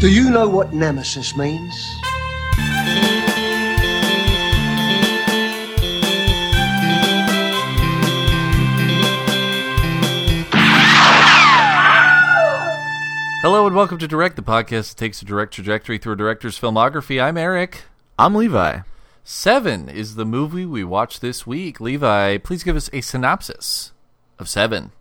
Do you know what nemesis means? Hello and welcome to Direct, the podcast that takes a direct trajectory through a director's filmography. I'm Eric. I'm Levi. Seven is the movie we watched this week. Levi, please give us a synopsis of Seven.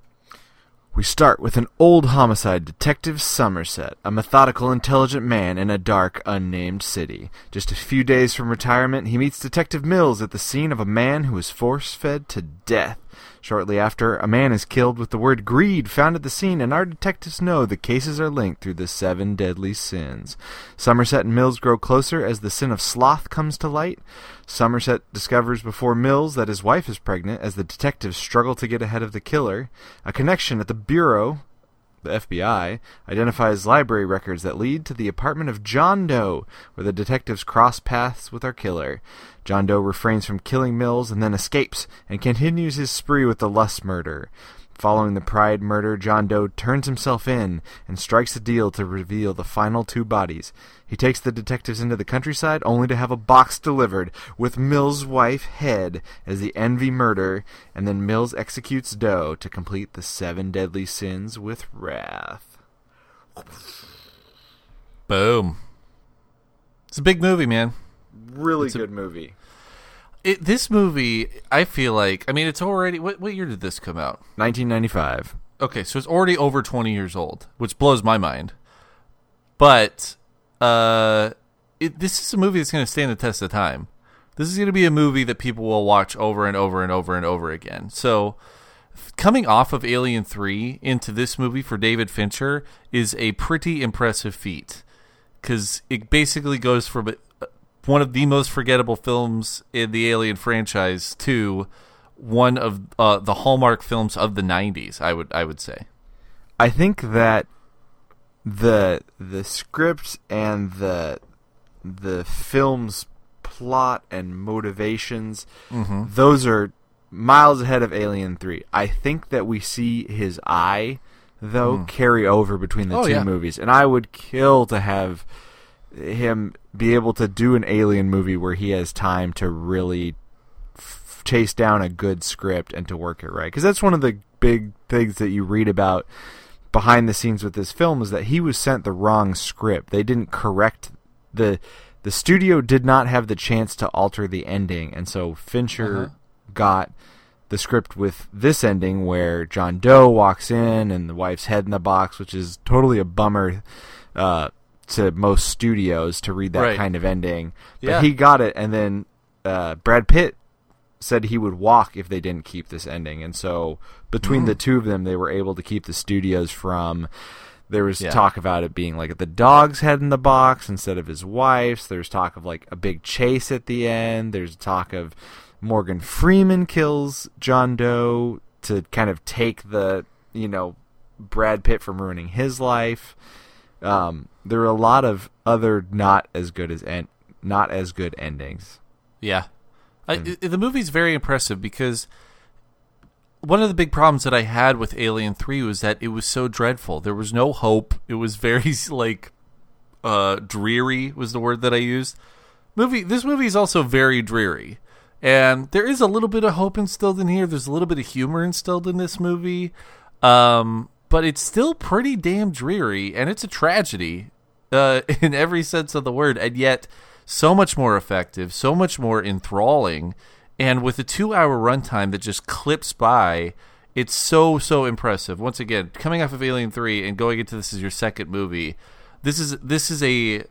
We start with an old homicide detective Somerset, a methodical, intelligent man in a dark, unnamed city. Just a few days from retirement, he meets Detective Mills at the scene of a man who was force fed to death. Shortly after, a man is killed with the word greed found at the scene, and our detectives know the cases are linked through the seven deadly sins. Somerset and Mills grow closer as the sin of sloth comes to light. Somerset discovers before Mills that his wife is pregnant as the detectives struggle to get ahead of the killer. A connection at the Bureau the FBI, identifies library records that lead to the apartment of John Doe, where the detectives cross paths with our killer. John Doe refrains from killing Mills and then escapes and continues his spree with the Lust murder. Following the Pride murder, John Doe turns himself in and strikes a deal to reveal the final two bodies. He takes the detectives into the countryside only to have a box delivered with Mills' wife head as the envy murder, and then Mills executes Doe to complete the seven deadly sins with wrath. Boom. It's a big movie, man. Really It's a- good movie. It, this movie, I feel like, I mean, it's already. What, what year did this come out? 1995. Okay, so it's already over 20 years old, which blows my mind. But uh, it, this is a movie that's going to stand the test of time. This is going to be a movie that people will watch over and over and over and over again. So, coming off of Alien 3 into this movie for David Fincher is a pretty impressive feat because it basically goes from one of the most forgettable films in the Alien franchise to one of uh, the hallmark films of the 90s i would i would say I think that the the script and the the film's plot and motivations those are miles ahead of Alien 3. I think that we see his eye though carry over between the Oh, two yeah. movies and I would kill to have him be able to do an Alien movie where he has time to really f- chase down a good script and to work it right. Because that's one of the big things that you read about behind the scenes with this film is that he was sent the wrong script. They didn't correct the the studio did not have the chance to alter the ending. And so fincher Uh-huh. got the script with this ending where John Doe walks in and the wife's head in the box which is totally a bummer uh to most studios to read that Right. kind of ending but Yeah. he got it and then uh Brad Pitt said he would walk if they didn't keep this ending. And so between Mm. the two of them, they were able to keep the studios from. There was Yeah. talk about it being like the dog's head in the box instead of his wife's. There's talk of like a big chase at the end. There's talk of Morgan Freeman kills John Doe to kind of take the, you know, Brad Pitt from ruining his life. Um, there are a lot of other not as good as en- not as good endings. yeah. I, i the movie's very impressive because one of the big problems that i had with alien 3 was that it was so dreadful. There was no hope. It was very like uh dreary was the word that i used. Movie this movie is also very dreary. And there is a little bit of hope instilled in here. There's a little bit of humor instilled in this movie. Um but it's still pretty damn dreary and it's a tragedy uh in every sense of the word and yet so much more effective so much more enthralling and with a two hour runtime that just clips by it's so so impressive. Once again coming off of alien 3 and going into this as your second movie this is this is a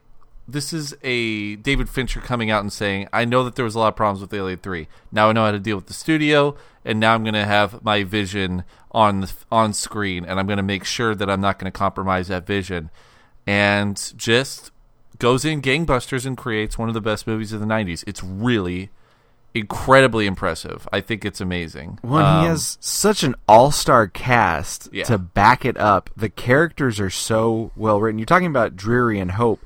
this is a David Fincher coming out and saying, "I know that there was a lot of problems with Alien Three. Now I know how to deal with the studio, and now I'm going to have my vision on the, on screen, and I'm going to make sure that I'm not going to compromise that vision." And just goes in gangbusters and creates one of the best movies of the '90s. It's really incredibly impressive. I think it's amazing. Well, Um, he has such an all-star cast Yeah. to back it up. The characters are so well written. You're talking about Dreary and Hope.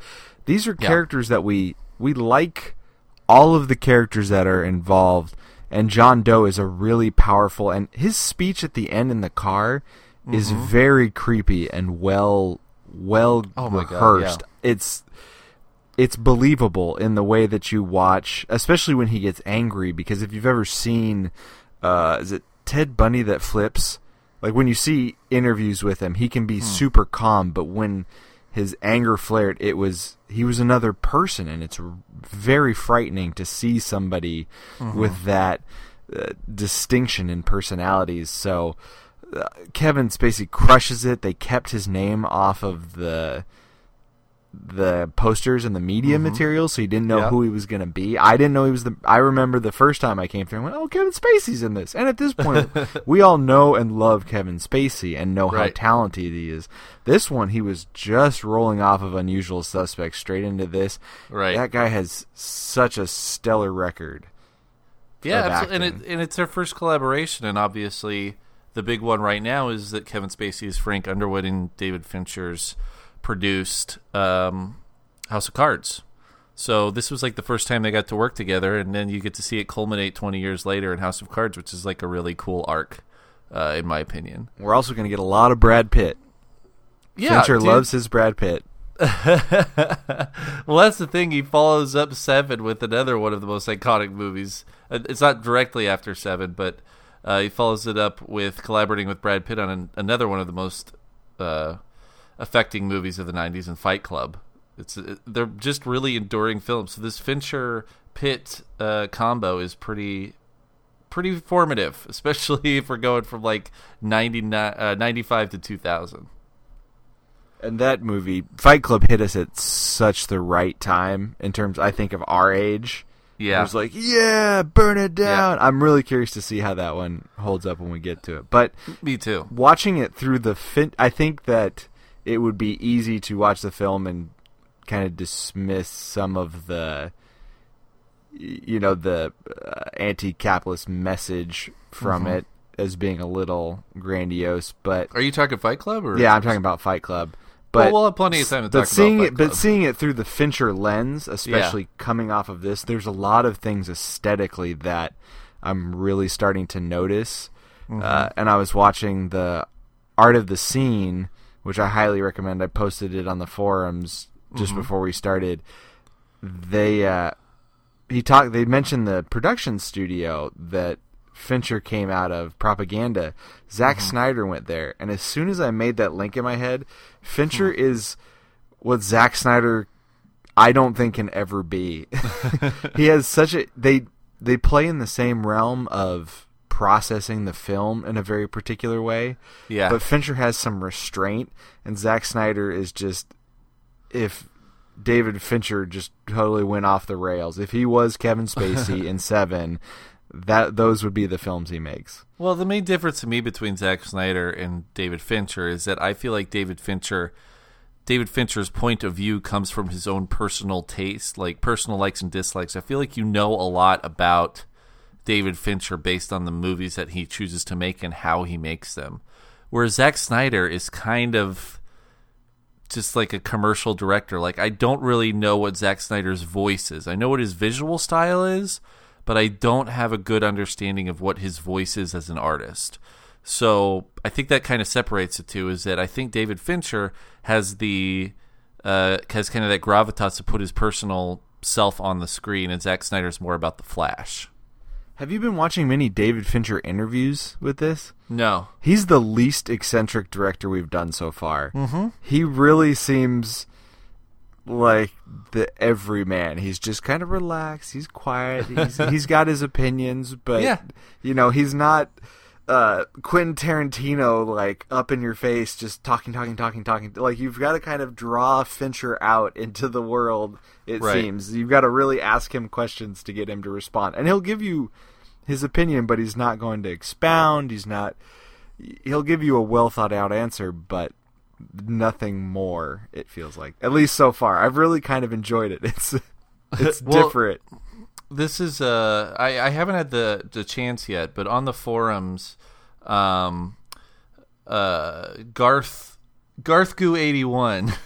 These are Yeah. characters that we we like all of the characters that are involved and John Doe is a really powerful and his speech at the end in the car is Mm-hmm. very creepy and well well Oh my God, rehearsed. yeah. It's it's believable in the way that you watch, especially when he gets angry. Because if you've ever seen, uh, is it Ted Bundy that flips? Like when you see interviews with him, he can Hmm. be super calm, but when his anger flared, it was he was another person, and it's very frightening to see somebody Mm-hmm. with that uh, distinction in personalities. So uh, Kevin Spacey crushes it. They kept his name off of the the posters and the media material, so you didn't know Mm-hmm. Yep. who he was going to be. I didn't know he was the. I remember the first time I came through, and went, "Oh, Kevin Spacey's in this." And at this point, we all know and love Kevin Spacey and know how talented he is. This one, he was just rolling off of Unusual Suspects straight into this. Right. That guy has such a stellar record. Yeah, absolutely. and it and it's their first collaboration, and obviously the big one right now is that Kevin Spacey is Frank Underwood and David Fincher's produced um, House of Cards. So this was like the first time they got to work together, and then you get to see it culminate twenty years later in House of Cards, which is like a really cool arc, uh, in my opinion. We're also going to get a lot of Brad Pitt. Fincher dude. loves his Brad Pitt. Well, that's the thing. He follows up Seven with another one of the most iconic movies. Uh, It's not directly after Seven, but uh, he follows it up with collaborating with Brad Pitt on an, another one of the most uh, affecting movies of the '90s, and Fight Club. It's uh, they're just really enduring films. So this Fincher Pitt uh, combo is pretty pretty formative, especially if we're going from like 99, uh, 95 to 2000. And that movie, Fight Club, hit us at such the right time in terms, I think, of our age. Yeah. It was like, yeah, burn it down. I'm really curious to see how that one holds up when we get to it. But Me too. watching it through the fin, I think that it would be easy to watch the film and kind of dismiss some of the, you know, the uh, anti-capitalist message from Mm-hmm. it as being a little grandiose. But Are you talking Fight Club or yeah, I'm talking about Fight Club. But well, we'll have plenty of time to but talk seeing about it, but seeing it through the Fincher lens, especially coming off of this, there's a lot of things aesthetically that I'm really starting to notice. Mm-hmm. Uh, and I was watching the Art of the Scene, which I highly recommend. I posted it on the forums just Mm-hmm. before we started. They uh, he talked. They mentioned the production studio that Fincher came out of propaganda. Zack Mm-hmm. Snyder went there, and as soon as I made that link in my head. Fincher is what Zack Snyder I don't think can ever be. he has such a they they play in the same realm of processing the film in a very particular way. Yeah. But Fincher has some restraint and Zack Snyder is just if David Fincher just totally went off the rails. If he was Kevin Spacey in 7, that those would be the films he makes. Well, the main difference to me between Zack Snyder and David Fincher is that I feel like David Fincher, David Fincher's point of view comes from his own personal taste, like personal likes and dislikes. I feel like you know a lot about David Fincher based on the movies that he chooses to make and how he makes them. Whereas Zack Snyder is kind of just like a commercial director. Like I don't really know what Zack Snyder's voice is. I know what his visual style is, but I don't have a good understanding of what his voice is as an artist. So I think that kind of separates the two. Is that I think David Fincher has the uh, has kind of that gravitas to put his personal self on the screen, and Zack Snyder's more about the flash. Have you been watching many David Fincher interviews with this? No, He's the least eccentric director we've done so far. Mm-hmm. He really seems like the everyman. He's just kind of relaxed. He's quiet. He's he's got his opinions, but Yeah. you know he's not uh, Quentin Tarantino like up in your face, just talking, talking, talking, talking. Like you've got to kind of draw Fincher out into the world. It Right. seems you've got to really ask him questions to get him to respond, and he'll give you his opinion, but he's not going to expound. He's not. He'll give you a well thought out answer, but nothing more. It feels like, at least so far, I've really kind of enjoyed it. It's it's Well, different. this is uh I, I haven't had the the chance yet, but on the forums, um, uh, Garth Garth Goo eighty one.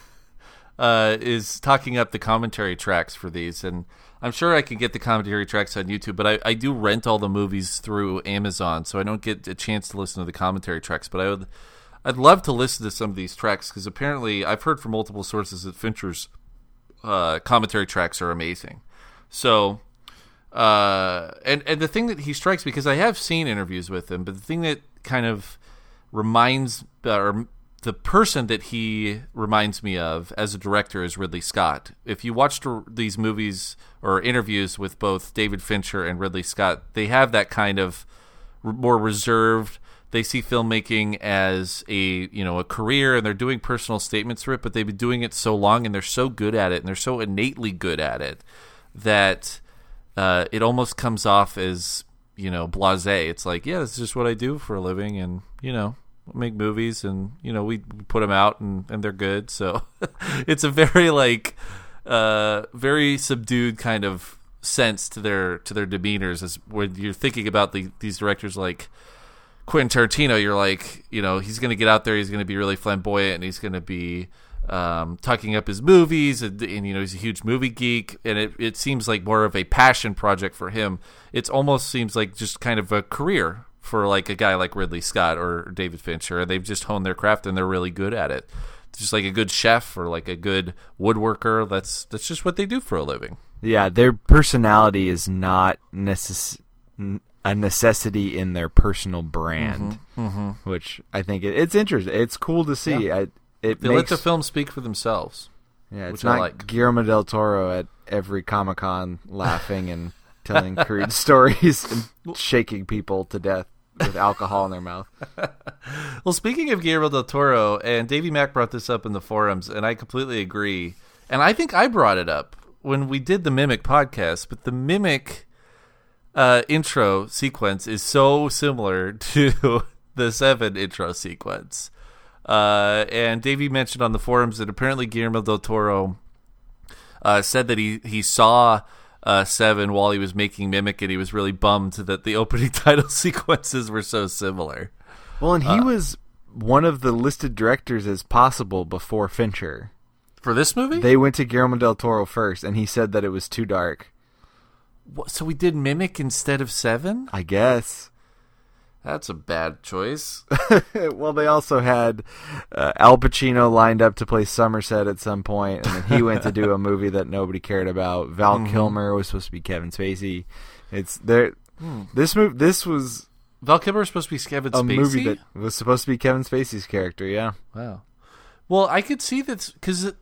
Uh, is talking up the commentary tracks for these, and I'm sure I can get the commentary tracks on YouTube. But I, I do rent all the movies through Amazon, so I don't get a chance to listen to the commentary tracks. But I would I'd love to listen to some of these tracks because apparently I've heard from multiple sources that Fincher's uh, commentary tracks are amazing. So, uh, and and the thing that he strikes because I have seen interviews with him, but the thing that kind of reminds or the person that he reminds me of as a director is Ridley Scott. If you watched these movies or interviews with both David Fincher and Ridley Scott, they have that kind of more reserved. They see filmmaking as a you know a career, and they're doing personal statements for it. But they've been doing it so long, and they're so good at it, and they're so innately good at it that uh, it almost comes off as you know blasé. It's like, yeah, this is just what I do for a living, and you know make movies and you know we put them out and, and they're good. So it's a very like uh very subdued kind of sense to their to their demeanors as when you're thinking about the, these directors like Quentin Tarantino you're like you know he's going to get out there he's going to be really flamboyant and he's going to be um, talking up his movies and, and, you know he's a huge movie geek. And it, it seems like more of a passion project for him. It almost seems like just kind of a career for like a guy like Ridley Scott or David Fincher. They've just honed their craft and they're really good at it. Just like a good chef or like a good woodworker. That's that's just what they do for a living. Yeah, their personality is not necess- a necessity in their personal brand, mm-hmm, mm-hmm. which I think it, it's interesting. It's cool to see. Yeah. I, it they makes, let the film speak for themselves. Yeah, it's not like. Guillermo del Toro at every Comic Con laughing and telling crude stories and shaking people to death with alcohol in their mouth. well, speaking of Guillermo del Toro, and Davey Mack brought this up in the forums, and I completely agree. And I think I brought it up when we did the Mimic podcast, but the Mimic uh, intro sequence is so similar to the Seven intro sequence. Uh, and Davey mentioned on the forums that apparently Guillermo del Toro uh, said that he, he saw uh, Seven while he was making Mimic, and he was really bummed that the opening title sequences were so similar. Well, and he uh, was one of the listed directors as possible before Fincher. For this movie? They went to Guillermo del Toro first, and he said that it was too dark. What, so we did Mimic instead of Seven? I guess. That's a bad choice. well, they also had uh, Al Pacino lined up to play Somerset at some point, and then he went to do a movie that nobody cared about. Val mm-hmm. Kilmer was supposed to be Kevin Spacey. It's there. Hmm. This move. This was Val Kilmer was supposed to be Kevin Spacey. A movie that was supposed to be Kevin Spacey's character. Yeah. Wow. Well, I could see that because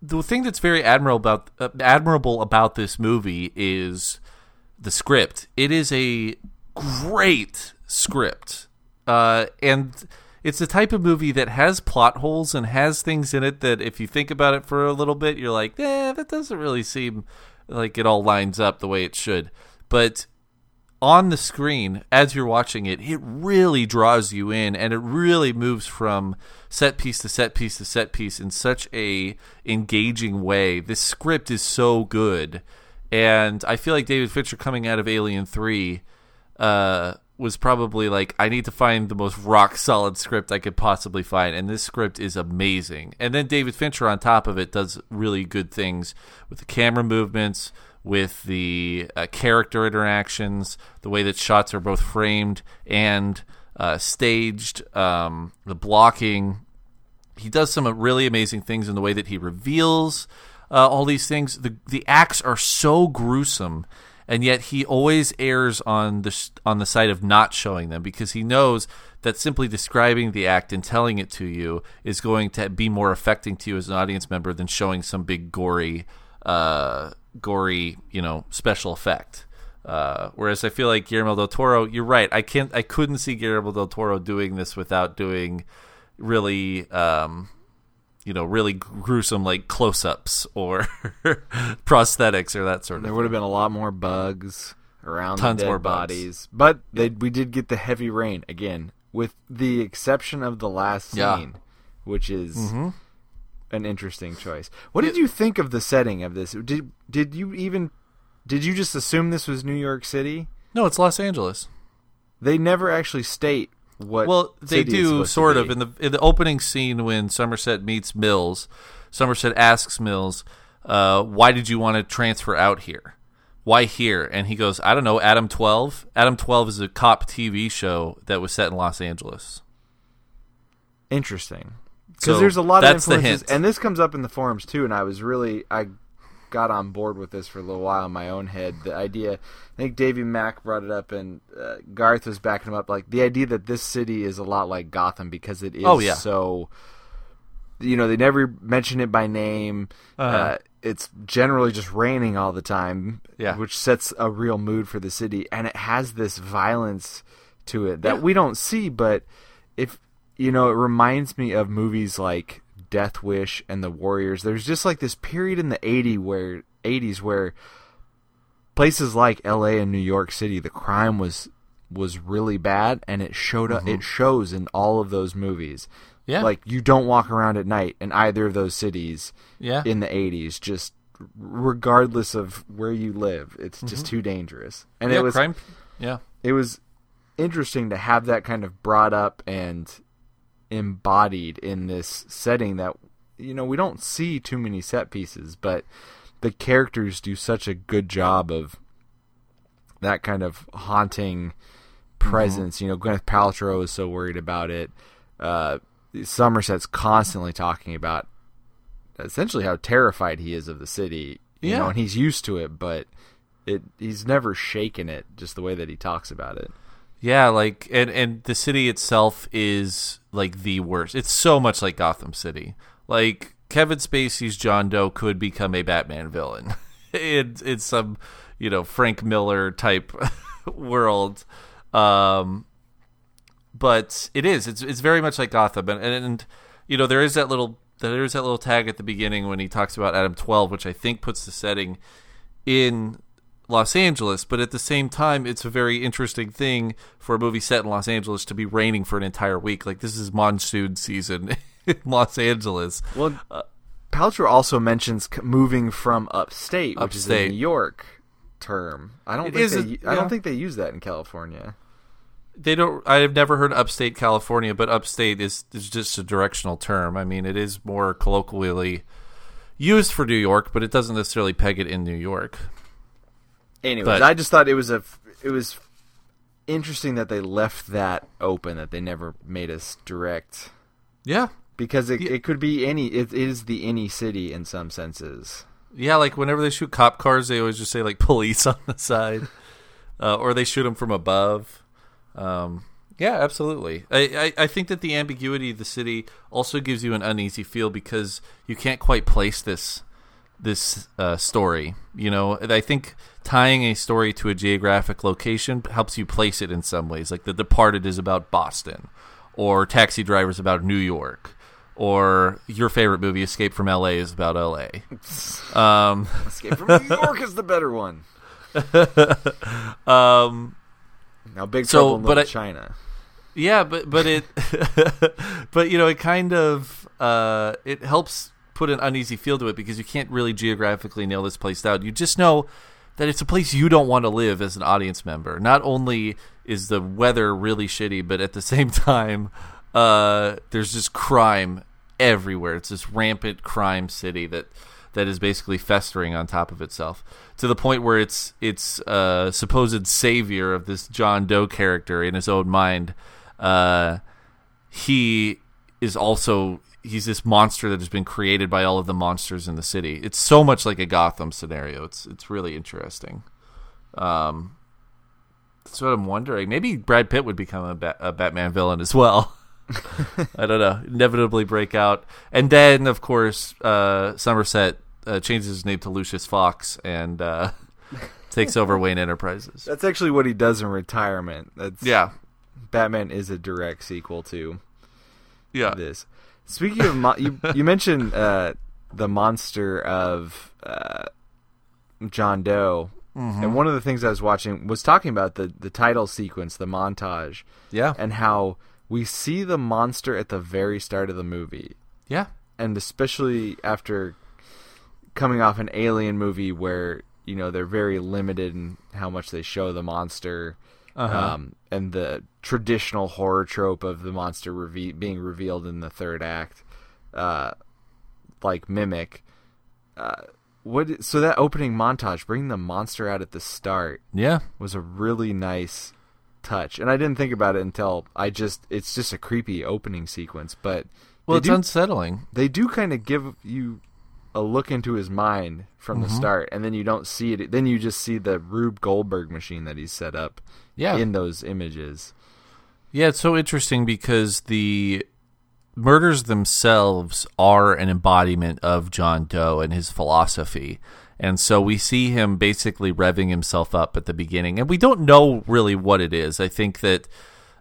the thing that's very admirable about uh, admirable about this movie is the script. It is a great script. Uh, and it's the type of movie that has plot holes and has things in it that if you think about it for a little bit, you're like, eh, that doesn't really seem like it all lines up the way it should. But on the screen, as you're watching it, it really draws you in and it really moves from set piece to set piece to set piece in such a engaging way. This script is so good. And I feel like David Fincher coming out of Alien 3 uh, was probably like, I need to find the most rock solid script I could possibly find, and this script is amazing. And then David Fincher on top of it does really good things with the camera movements, with the uh, character interactions, the way that shots are both framed and uh, staged, um, the blocking. He does some really amazing things in the way that he reveals uh, all these things. The the acts are so gruesome and yet he always errs on the on the side of not showing them because he knows that simply describing the act and telling it to you is going to be more affecting to you as an audience member than showing some big gory uh, gory you know special effect. Uh, whereas I feel like Guillermo del Toro, you're right. I can't, I couldn't see Guillermo del Toro doing this without doing really um, you know really gruesome like close-ups or prosthetics or that sort of. There would have been a lot more bugs around Tons more bodies, but they, we did get the heavy rain again, with the exception of the last scene, yeah. which is. Mm-hmm. An interesting choice. What did you think of the setting of this? Did did you even did you just assume this was New York City? No, it's Los Angeles. They never actually state what well they do sort of in the in the opening scene when Somerset meets Mills. Somerset asks Mills, uh, "Why did you want to transfer out here? Why here?" And he goes, "I don't know. Adam Twelve. Adam Twelve is a cop TV show that was set in Los Angeles." Interesting. Because So there's a lot of influences, and this comes up in the forums too. And I was really I got on board with this for a little while in my own head. The idea, I think Davey Mack brought it up, and uh, Garth was backing him up. Like the idea that this city is a lot like Gotham because it is Oh, yeah. so. You know, they never mention it by name. Uh-huh. Uh, it's generally just raining all the time, Yeah. which sets a real mood for the city, and it has this violence to it that Yeah. we don't see. But if you know, it reminds me of movies like Death Wish and The Warriors. There's just like this period in the 80 where 80s where places like LA and New York City, the crime was was really bad, and it showed up. It mm-hmm. shows in all of those movies. Yeah. like you don't walk around at night in either of those cities Yeah. in the 80s just regardless of where you live it's just mm-hmm. too dangerous and yeah, it was crime. Yeah. it was interesting to have that kind of brought up and embodied in this setting that you know we don't see too many set pieces but the characters do such a good job of that kind of haunting presence. You know Gwyneth Paltrow is so worried about it. Uh Somerset's constantly talking about essentially how terrified he is of the city you Yeah. know and he's used to it but it he's never shaken it just the way that he talks about it Yeah, like and and the city itself is like the worst. It's so much like Gotham City. Like Kevin Spacey's John Doe could become a Batman villain. it, it's some, you know, Frank Miller type world. Um but it is. It's it's very much like Gotham and, and and you know, there is that little there is that little tag at the beginning when he talks about Adam 12, which I think puts the setting in Los Angeles, but at the same time, it's a very interesting thing for a movie set in Los Angeles to be raining for an entire week. Like this is monsoon season in Los Angeles. Well, uh, Paltrow also mentions moving from upstate, which is a New York term. I don't It think is they, u- I yeah. don't think they use that in California. They don't. I have never heard upstate California, but upstate is is just a directional term. I mean, it is more colloquially used for New York, but it doesn't necessarily peg it in New York. Anyways, But- I just thought it was a it was interesting that they left that open that they never made us direct Yeah, because it, Yeah. it could be any it is the any city in some senses. Yeah, like whenever they shoot cop cars, they always just say like police on the side, uh, or they shoot them from above. Um, yeah, absolutely. I, I, I think that the ambiguity of the city also gives you an uneasy feel because you can't quite place this this uh, story. You know, And I think tying a story to a geographic location helps you place it in some ways. Like The Departed is about Boston, or Taxi Driver is about New York, or your favorite movie, Escape from L.A., is about L.A. Um, Escape from New York is the better one. um, Now, Big So, Trouble in Little I- China. yeah, but but it, but you know, it kind of uh, it helps put an uneasy feel to it because you can't really geographically nail this place down. You just know that it's a place you don't want to live as an audience member. Not only is the weather really shitty, but at the same time, uh, there's just crime everywhere. It's this rampant crime city that that is basically festering on top of itself to the point where it's it's uh, supposed savior of this John Doe character in his own mind. Uh, he is also he's this monster that has been created by all of the monsters in the city. It's so much like a Gotham scenario. It's it's really interesting. Um, that's what I'm wondering. Maybe Brad Pitt would become a, Bat- a Batman villain as well. I don't know. Inevitably break out, and then of course uh, Somerset uh, changes his name to Lucius Fox and uh, takes over Wayne Enterprises. That's actually what he does in retirement. That's Yeah, Batman is a direct sequel to yeah. this. Speaking of, mo- you you mentioned uh, the monster of uh, John Doe, Mm-hmm. and one of the things I was watching was talking about the the title sequence, the montage, Yeah, and how we see the monster at the very start of the movie, yeah, and especially after coming off an Alien movie where you know they're very limited in how much they show the monster. Uh-huh. Um, and the traditional horror trope of the monster reve- being revealed in the third act, uh, like mimic. Uh, what? So that opening montage, bringing the monster out at the start, yeah. was a really nice touch, and I didn't think about it until I just it's just a creepy opening sequence, but Well, it's do, unsettling. they do kind of give you a look into his mind from Mm-hmm. the start, and then you don't see it. Then you just see the Rube Goldberg machine that he's set up Yeah. in those images. Yeah, it's so interesting because the murders themselves are an embodiment of John Doe and his philosophy. And so we see him basically revving himself up at the beginning. And we don't know really what it is. I think that,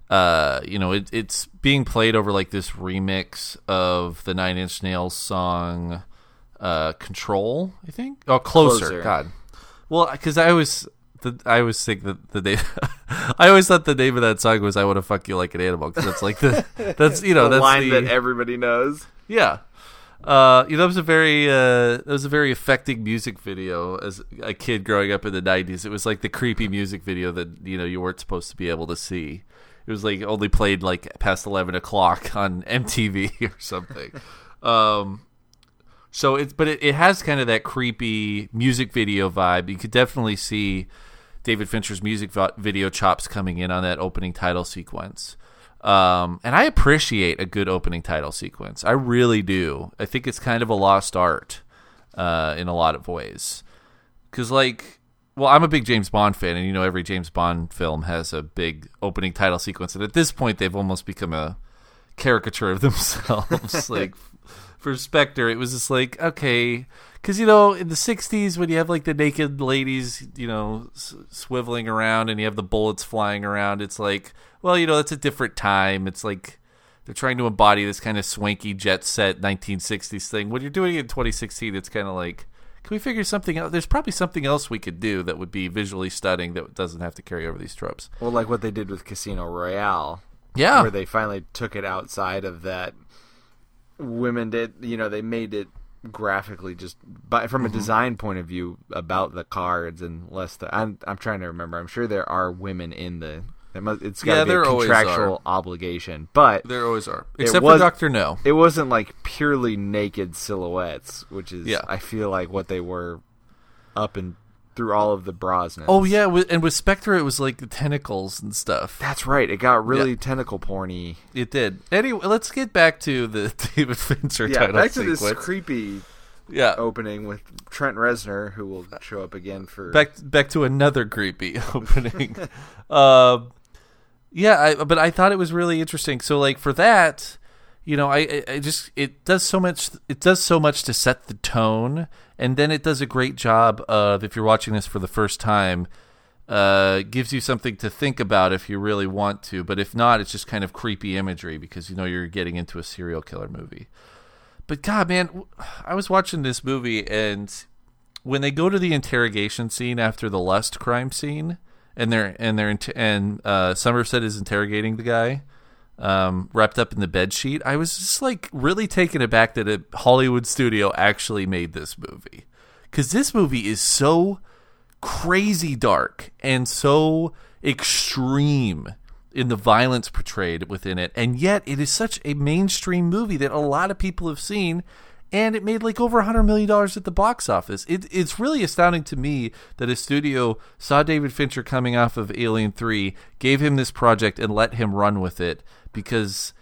uh, you know, it, it's being played over like this remix of the Nine Inch Nails song uh, Control, I think. Oh, Closer. Closer. God. Well, because I always. The, I always think that the name. I always thought the name of that song was "I Want to Fuck You Like an Animal" because that's like the that's you know the that's line the, that everybody knows. yeah. Uh, you know, it was a very uh, it was a very affecting music video as a kid growing up in the '90s. It was like the creepy music video that you know you weren't supposed to be able to see. It was like only played like past eleven o'clock on MTV or something. um, so it's but it, it has kind of that creepy music video vibe. You could definitely see David Fincher's music video chops coming in on that opening title sequence. Um, and I appreciate a good opening title sequence. I really do. I think it's kind of a lost art uh, in a lot of ways. Because, like, well, I'm a big James Bond fan, and you know, every James Bond film has a big opening title sequence. And at this point, they've almost become a caricature of themselves. like, for Spectre, it was just like, okay. Because, you know, in the 60s, when you have, like, the naked ladies, you know, s- swiveling around and you have the bullets flying around, it's like, well, you know, that's a different time. It's like they're trying to embody this kind of swanky jet set 1960s thing. When you're doing it in 2016, it's kind of like, can we figure something out? There's probably something else we could do that would be visually stunning that doesn't have to carry over these tropes. Well, like what they did with Casino Royale, Yeah. where they finally took it outside of that. Women did, you know, they made it graphically just by from a Mm-hmm. design point of view about the cards and less the I'm I'm trying to remember. I'm sure there are women in the it must, it's got to Yeah, be a contractual obligation, but There always are. Except was- for Doctor No. it wasn't like purely naked silhouettes, which is Yeah. I feel like what they were up and through all of the Brosnans. Oh yeah, with, and with Spectre, it was like the tentacles and stuff. that's right. It got really Yeah. tentacle porny. It did. Anyway, let's get back to the David Fincher Yeah, title back to sequence. this creepy yeah, opening with Trent Reznor, who will show up again for back back to another creepy opening. um, yeah, I, but I thought it was really interesting. So like for that, you know, I, I just it does so much. It does so much to set the tone, and then it does a great job of if you're watching this for the first time. Uh, gives you something to think about if you really want to, but if not, it's just kind of creepy imagery because you know you're getting into a serial killer movie. But God, man, I was watching this movie, and when they go to the interrogation scene after the lust crime scene, and they're and they're and uh, Somerset is interrogating the guy, um, wrapped up in the bed sheet. I was just like really taken aback that a Hollywood studio actually made this movie, because this movie is so crazy dark and so extreme in the violence portrayed within it and yet it is such a mainstream movie that a lot of people have seen and it made like over a hundred million dollars at the box office. It, it's really astounding to me that a studio saw David Fincher coming off of Alien Three, gave him this project, and let him run with it because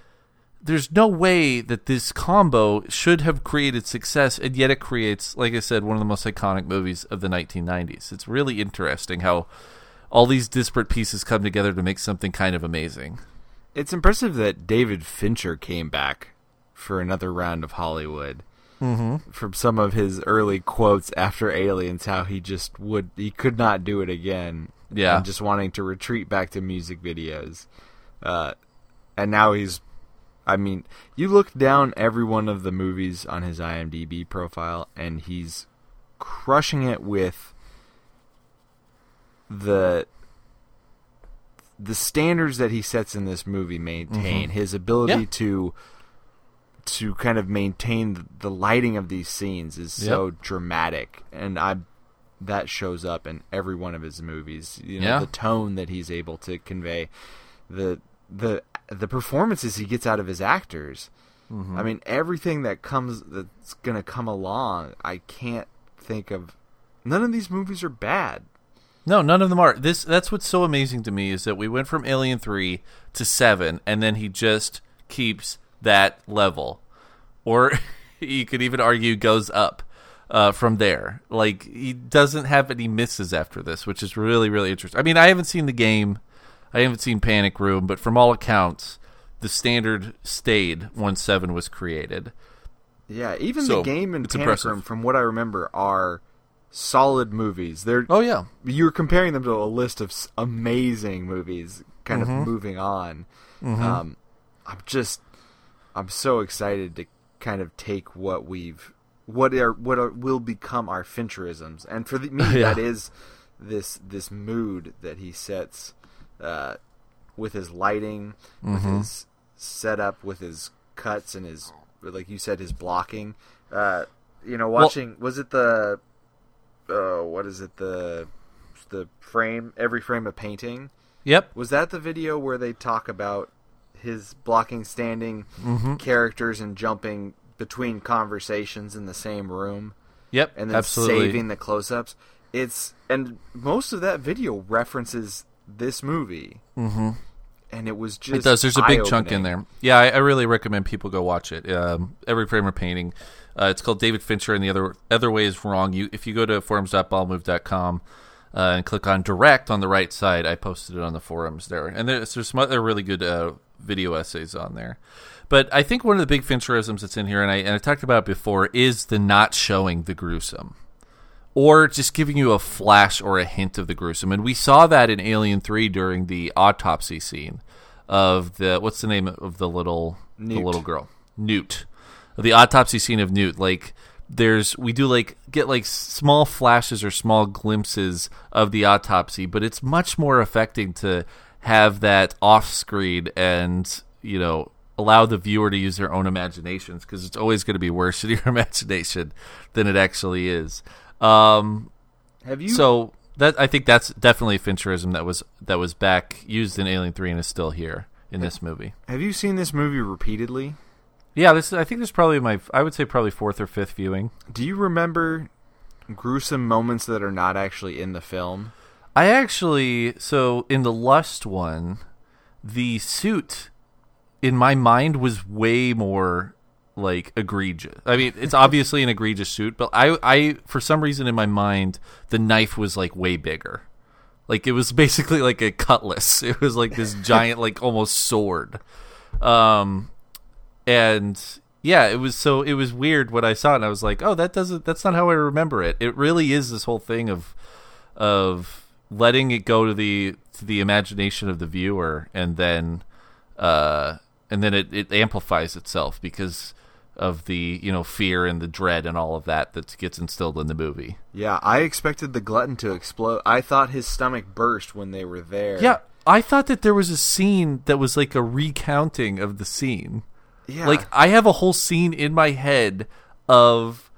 there's no way that this combo should have created success, and yet it creates, like I said, one of the most iconic movies of the 1990s. It's really interesting how all these disparate pieces come together to make something kind of amazing. It's impressive that David Fincher came back for another round of Hollywood. Mm-hmm. From some of his early quotes after Aliens, how he just would he could not do it again. Yeah. and just wanting to retreat back to music videos. Uh, and now he's. I mean, you look down every one of the movies on his IMDb profile, and he's crushing it with the the standards that he sets in this movie maintain his ability Mm-hmm. Yeah. to to kind of maintain the lighting of these scenes is so Yep. dramatic and i that shows up in every one of his movies you know Yeah. the tone that he's able to convey the the the performances he gets out of his actors Mm-hmm. i mean everything that comes that's going to come along i can't think of none of these movies are bad No, none of them are. This that's what's so amazing to me is that we went from Alien 3 to 7 and then he just keeps that level. Or you could even argue goes up uh, from there. Like he doesn't have any misses after this, which is really really interesting. I mean, I haven't seen the game. I haven't seen Panic Room, but from all accounts, the standard stayed once 7 was created. Yeah, even So, the game and Panic impressive. Room, from what I remember, are solid movies. They're Oh yeah. you're comparing them to a list of amazing movies, kind Mm-hmm. of moving on. Um, I'm just, I'm so excited to kind of take what we've, what are what are, will become our Fincherisms, and for the, me Yeah. that is this this mood that he sets uh, with his lighting, Mm-hmm. with his setup, with his cuts, and his like you said, his blocking. Uh, you know, watching was it the uh, what is it the the frame every frame of painting Yep. was that the video where they talk about his blocking standing Mm-hmm. characters and jumping between conversations in the same room Yep. and then absolutely. saving the close-ups it's and most of that video references this movie mm-hmm. and it was just It does. There's a big chunk in there. Yeah, I, I really recommend people go watch it. Um, Every frame of painting. Uh, it's called David Fincher, and the other other way is wrong. You if you go to forums.ballmove.com uh, and click on direct on the right side, I posted it on the forums there, and there's, there's some other really good uh, video essays on there. But I think one of the big Fincherisms that's in here, and I and I talked about it before, is the not showing the gruesome or just giving you a flash or a hint of the gruesome. And we saw that in Alien Three during the autopsy scene of the what's the name of the little the little girl Newt, the autopsy scene of Newt. Like there's we do like get like small flashes or small glimpses of the autopsy, but it's much more affecting to have that off screen and you know allow the viewer to use their own imaginations because it's always going to be worse in your imagination than it actually is. Um, have you so that I think that's definitely Fincherism that was that was back used in Alien Three and is still here in this movie. have you seen this movie repeatedly Yeah, this I think this is probably my I would say probably fourth or fifth viewing. do you remember gruesome moments that are not actually in the film I actually so in the Lust one, the suit in my mind was way more like egregious. I mean, it's obviously an egregious suit, but I I for some reason in my mind the knife was like way bigger. Like it was basically like a cutlass. It was like this giant like almost sword. Um and yeah, it was so it was weird what I saw and I was like, "Oh, that doesn't that's not how I remember it." It really is this whole thing of of letting it go to the to the imagination of the viewer and then uh and then it, it amplifies itself because of the you know fear and the dread and all of that that gets instilled in the movie Yeah, I expected the glutton to explode. I thought his stomach burst when they were there. yeah i thought that there was a scene that was like a recounting of the scene yeah. like i have a whole scene in my head of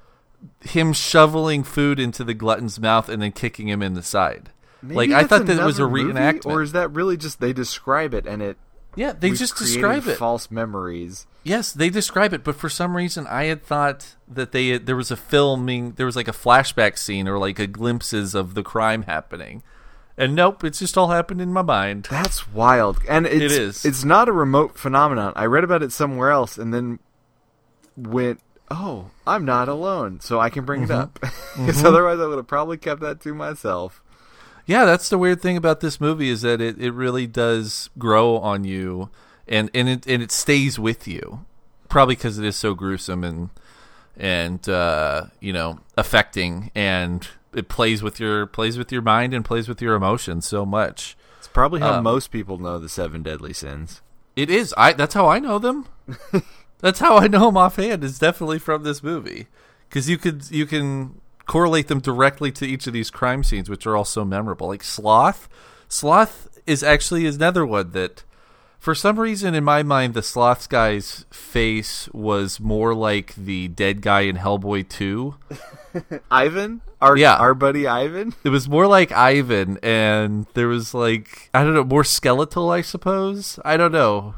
him shoveling food into the glutton's mouth and then kicking him in the side Maybe like i thought that it was a another movie, reenactment or is that really just they describe it and it? Yeah they we've just describe it False memories. Yes, they describe it, but for some reason I had thought that they there was a filming, there was like a flashback scene or like a glimpses of the crime happening. And nope, it's just all happened in my mind. That's wild, and it's, It is. It's not a remote phenomenon. I read about it somewhere else, and then went, "Oh, I'm not alone," so I can bring it mm-hmm. up. Because mm-hmm. otherwise, I would have probably kept that to myself. Yeah, that's the weird thing about this movie is that it, it really does grow on you and and it and it stays with you. Probably because it is so gruesome and and uh, you know affecting and it plays with your plays with your mind and plays with your emotions so much. It's probably how Um, most people know the seven deadly sins. It is. I. That's how I know them. that's how I know them offhand. Is definitely from this movie because you could you can correlate them directly to each of these crime scenes, which are all so memorable. Like sloth. Sloth is actually another one that, for some reason, in my mind, the sloth guy's face was more like the dead guy in Hellboy Two. Ivan, our Yeah. our buddy Ivan. It was more like Ivan, and there was like I don't know, more skeletal, I suppose. I don't know.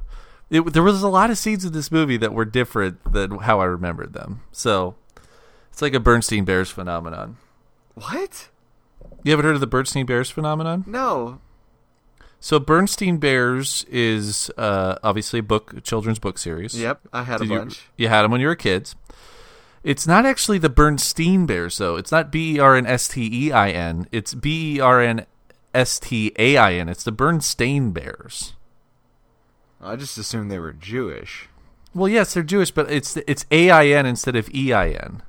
It, there was a lot of scenes in this movie that were different than how I remembered them. So it's like a Bernstein Bears phenomenon. What? You haven't heard of the Bernstein Bears phenomenon? No. So Bernstein Bears is uh, obviously a book, a children's book series. Yep, I had Did a you- bunch. You, had them when you were kids. It's not actually the Bernstein Bears, though. It's not B E R N S T E I N. It's B E R N S T A I N. It's the Berenstain Bears. I just assumed they were Jewish. Well, yes, they're Jewish, but it's it's A I N instead of E I N.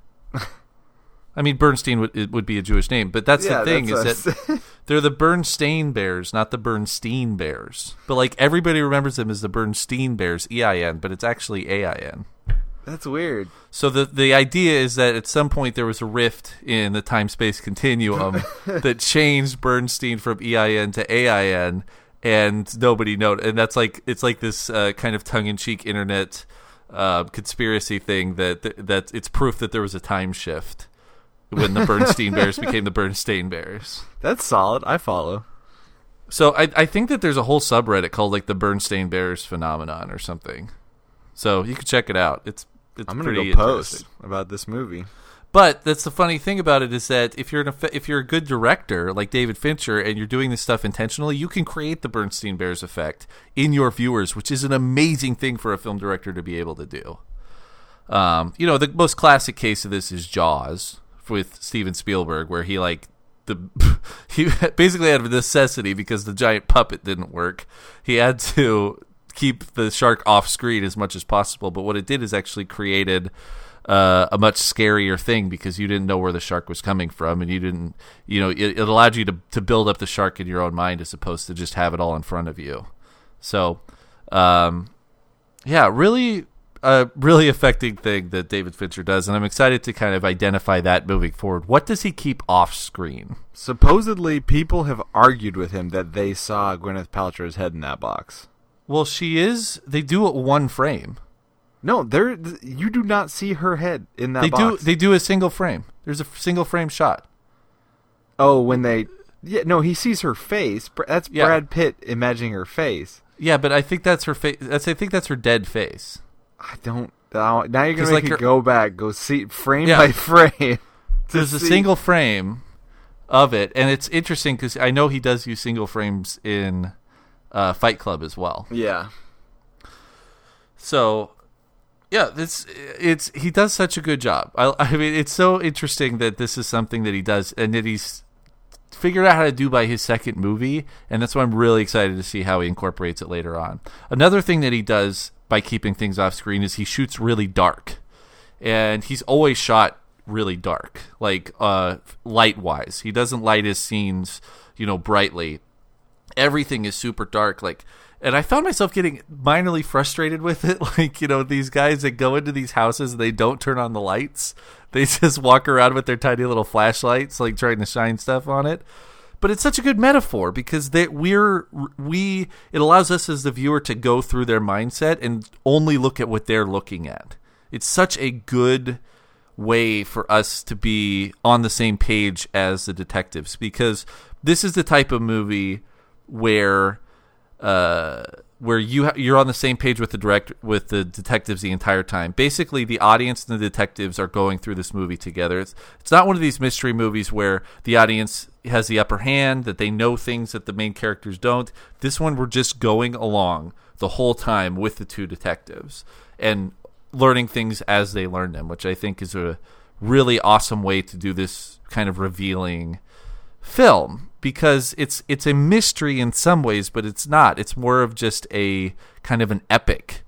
I mean, Bernstein would it would be a Jewish name, but that's Yeah, the thing that's is that they're the Berenstain Bears, not the Berenstein Bears. But like everybody remembers them as the Berenstein Bears, E I N, but it's actually A I N. That's weird. So the the idea is that at some point there was a rift in the time space continuum that changed Bernstein from EIN to AIN, and nobody noted. And that's like it's like this uh, kind of tongue in cheek internet uh, conspiracy thing that that it's proof that there was a time shift when the Berenstein Bears became the Berenstain Bears. That's solid. I follow. So I I think that there's a whole subreddit called like the Bernstein Bears phenomenon or something. So you can check it out. It's it's I'm gonna pretty go post interesting. about this movie. But that's the funny thing about it is that if you're an, if you're a good director like David Fincher and you're doing this stuff intentionally, you can create the Bernstein Bears effect in your viewers, which is an amazing thing for a film director to be able to do. Um, you know, the most classic case of this is Jaws with Steven Spielberg, where he like the he basically out of necessity because the giant puppet didn't work, he had to keep the shark off screen as much as possible. But what it did is actually created uh, a much scarier thing because you didn't know where the shark was coming from, and you didn't, you know, it, it allowed you to to build up the shark in your own mind as opposed to just have it all in front of you. So, um, yeah, really, a really affecting thing that David Fincher does, and I'm excited to kind of identify that moving forward. What does he keep off screen? Supposedly, people have argued with him that they saw Gwyneth Paltrow's head in that box. Well, she is. They do it one frame. No, there you do not see her head in that They box. do. They do a single frame. There's a single frame shot. oh, when they yeah, no, he sees her face. That's Yeah. Brad Pitt imagining her face. Yeah, but I think that's her face. That's I think that's her dead face. I don't. Now you're gonna make like, me go back, go see frame Yeah. by frame. There's a single frame of it, and it's interesting because I know he does use single frames in uh, Fight Club as well. Yeah, So, yeah, this it's he does such a good job. I, I mean, it's so interesting that this is something that he does, and that he's figured out how to do by his second movie, and that's why I'm really excited to see how he incorporates it later on. Another thing that he does by keeping things off screen is he shoots really dark, and he's always shot really dark, like uh, light wise. He doesn't light his scenes, you know, brightly. Everything is super dark like and i found myself getting minorly frustrated with it. Like you know these guys that go into these houses they don't turn on the lights. They just walk around with their tiny little flashlights like trying to shine stuff on it but it's such a good metaphor because they, we're we it allows us as the viewer to go through their mindset and only look at what they're looking at it's such a good way for us to be on the same page as the detectives because this is the type of movie where uh, where you ha- you're on the same page with the direct with the detectives the entire time. Basically, the audience and the detectives are going through this movie together. It's it's not one of these mystery movies where the audience has the upper hand that they know things that the main characters don't. This one we're just going along the whole time with the two detectives and learning things as they learn them, which I think is a really awesome way to do this kind of revealing film because it's it's a mystery in some ways, but it's not. It's more of just a kind of an epic.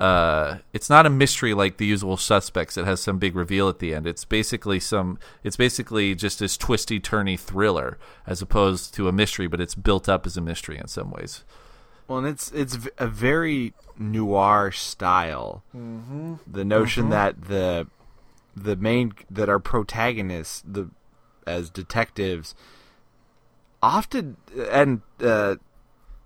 Uh, it's not a mystery like the usual suspects that has some big reveal at the end. It's basically some. It's basically just this twisty turny thriller as opposed to a mystery, but it's built up as a mystery in some ways. well, and it's it's v- a very noir style. Mm-hmm. The notion that the the main that our protagonists the as detectives often and uh,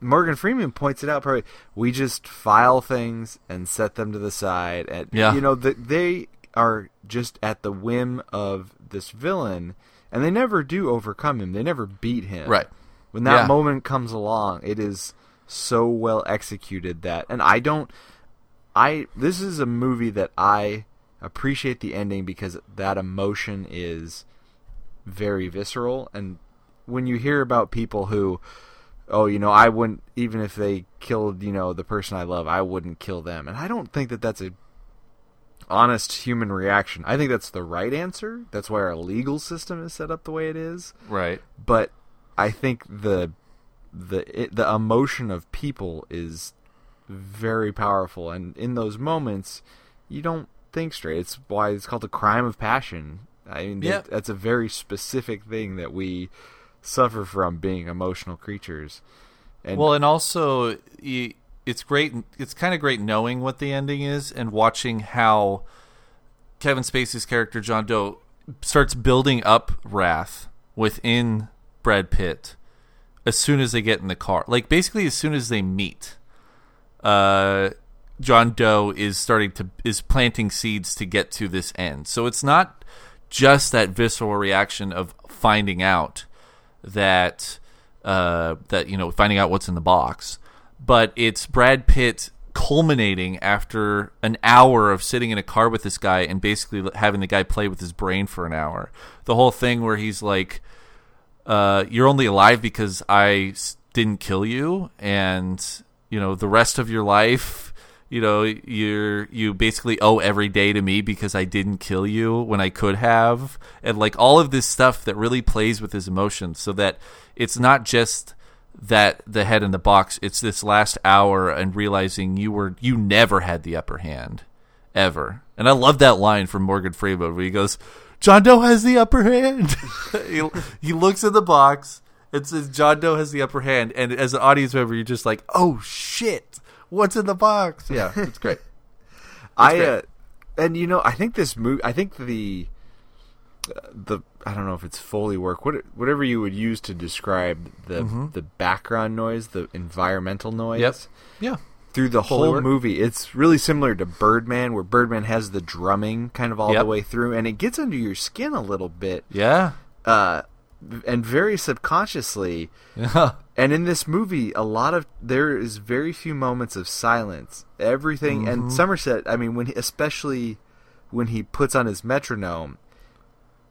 Morgan Freeman points it out probably we just file things and set them to the side and Yeah. you know that they are just at the whim of this villain and they never do overcome him they never beat him Right. when that Yeah. moment comes along it is so well executed that and I don't I this is a movie that I appreciate the ending because that emotion is very visceral and when you hear about people who, oh, you know, I wouldn't even if they killed, you know, the person I love, I wouldn't kill them, and I don't think that that's a honest human reaction. I think that's the right answer. That's why our legal system is set up the way it is. Right. But I think the the it, the emotion of people is very powerful, and in those moments, you don't think straight. It's why it's called the crime of passion. I mean, Yeah. that, that's a very specific thing that we suffer from being emotional creatures. And Well, and also it's great. It's kind of great knowing what the ending is and watching how Kevin Spacey's character John Doe starts building up wrath within Brad Pitt as soon as they get in the car. Like basically, as soon as they meet, uh, John Doe is starting to is planting seeds to get to this end. So it's not just that visceral reaction of finding out that uh, that you know finding out what's in the box, but it's Brad Pitt culminating after an hour of sitting in a car with this guy and basically having the guy play with his brain for an hour. The whole thing where he's like, uh, "You're only alive because I didn't kill you, and you know the rest of your life." You know, you're you basically owe every day to me because I didn't kill you when I could have, and like all of this stuff that really plays with his emotions, so that it's not just that the head in the box. It's this last hour and realizing you were you never had the upper hand, ever. And I love that line from Morgan Freeman where he goes, "John Doe has the upper hand." he, he looks at the box. It says John Doe has the upper hand, and as an audience member, you're just like, "Oh shit, what's in the box?" Yeah, it's great. I great. uh, and you know I think this movie I think the uh, the I don't know if it's Foley work what whatever you would use to describe the the background noise the environmental noise Yep. Yeah. through the Foley whole work. movie it's really similar to Birdman where Birdman has the drumming kind of all Yep. the way through and it gets under your skin a little bit Yeah. uh and very subconsciously Yeah. and in this movie, a lot of there is very few moments of silence. Everything Mm-hmm. and Somerset. I mean, when he, especially when he puts on his metronome,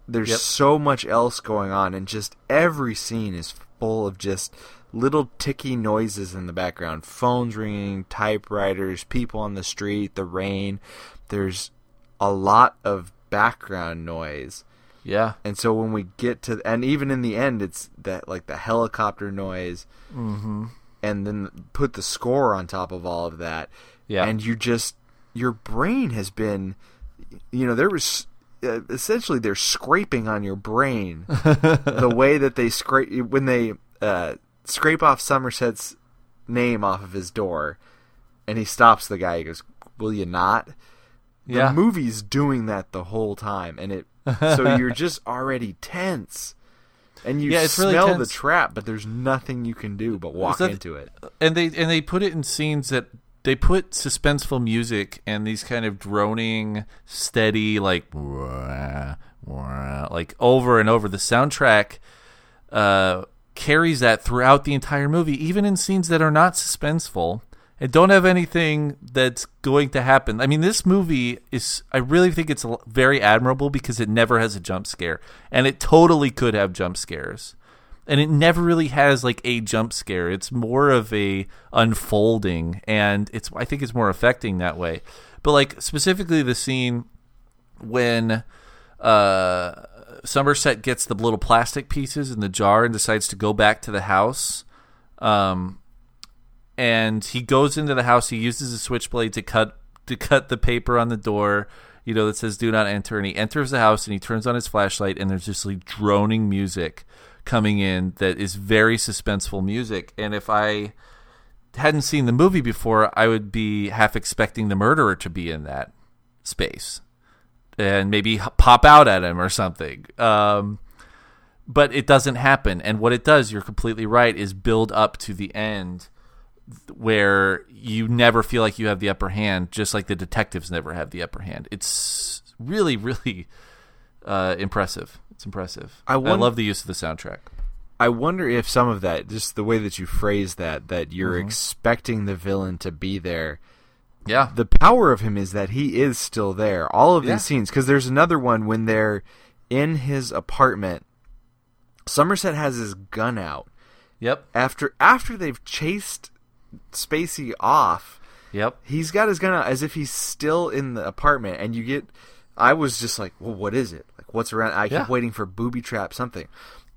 there's Yep. so much else going on, and just every scene is full of just little ticky noises in the background: phones ringing, typewriters, people on the street, the rain. There's a lot of background noise. Yeah. And so when we get to, and even in the end, it's that like the helicopter noise, Mm-hmm. and then put the score on top of all of that. Yeah. And you just, your brain has been, you know, there was uh, essentially they're scraping on your brain the way that they scrape when they uh, scrape off Somerset's name off of his door, and he stops the guy. He goes, "Will you not?" yeah. The movie's doing that the whole time, and it so you're just already tense, and you Yeah, it's really smell the trap, but there's nothing you can do but walk that- into it. and they and they put it in scenes that they put suspenseful music and these kind of droning, steady, like wah, wah, like over and over. The soundtrack uh, carries that throughout the entire movie, even in scenes that are not suspenseful and don't have anything that's going to happen. I mean, this movie is. I really think it's very admirable because it never has a jump scare, and it totally could have jump scares and it never really has like a jump scare it's more of a unfolding and it's i think it's more affecting that way but like specifically the scene when uh somerset gets the little plastic pieces in the jar and decides to go back to the house um and he goes into the house he uses a switchblade to cut to cut the paper on the door you know that says do not enter and he enters the house and he turns on his flashlight and there's just like droning music coming in that is very suspenseful music and if i hadn't seen the movie before i would be half expecting the murderer to be in that space and maybe pop out at him or something um but it doesn't happen and what it does you're completely right is build up to the end where you never feel like you have the upper hand, just like the detectives never have the upper hand. It's really, really uh, impressive. It's impressive. I I, love the use of the soundtrack. I wonder if some of that, just the way that you phrase that, that you're Mm-hmm. expecting the villain to be there. Yeah. The power of him is that he is still there. All of Yeah. these scenes, because there's another one when they're in his apartment Somerset has his gun out Yep. after after they've chased Spacey off. Yep. He's got his gun out as if he's still in the apartment, and you get. I was just like, well, what is it? Like, what's around? I Yeah. keep waiting for booby trap something,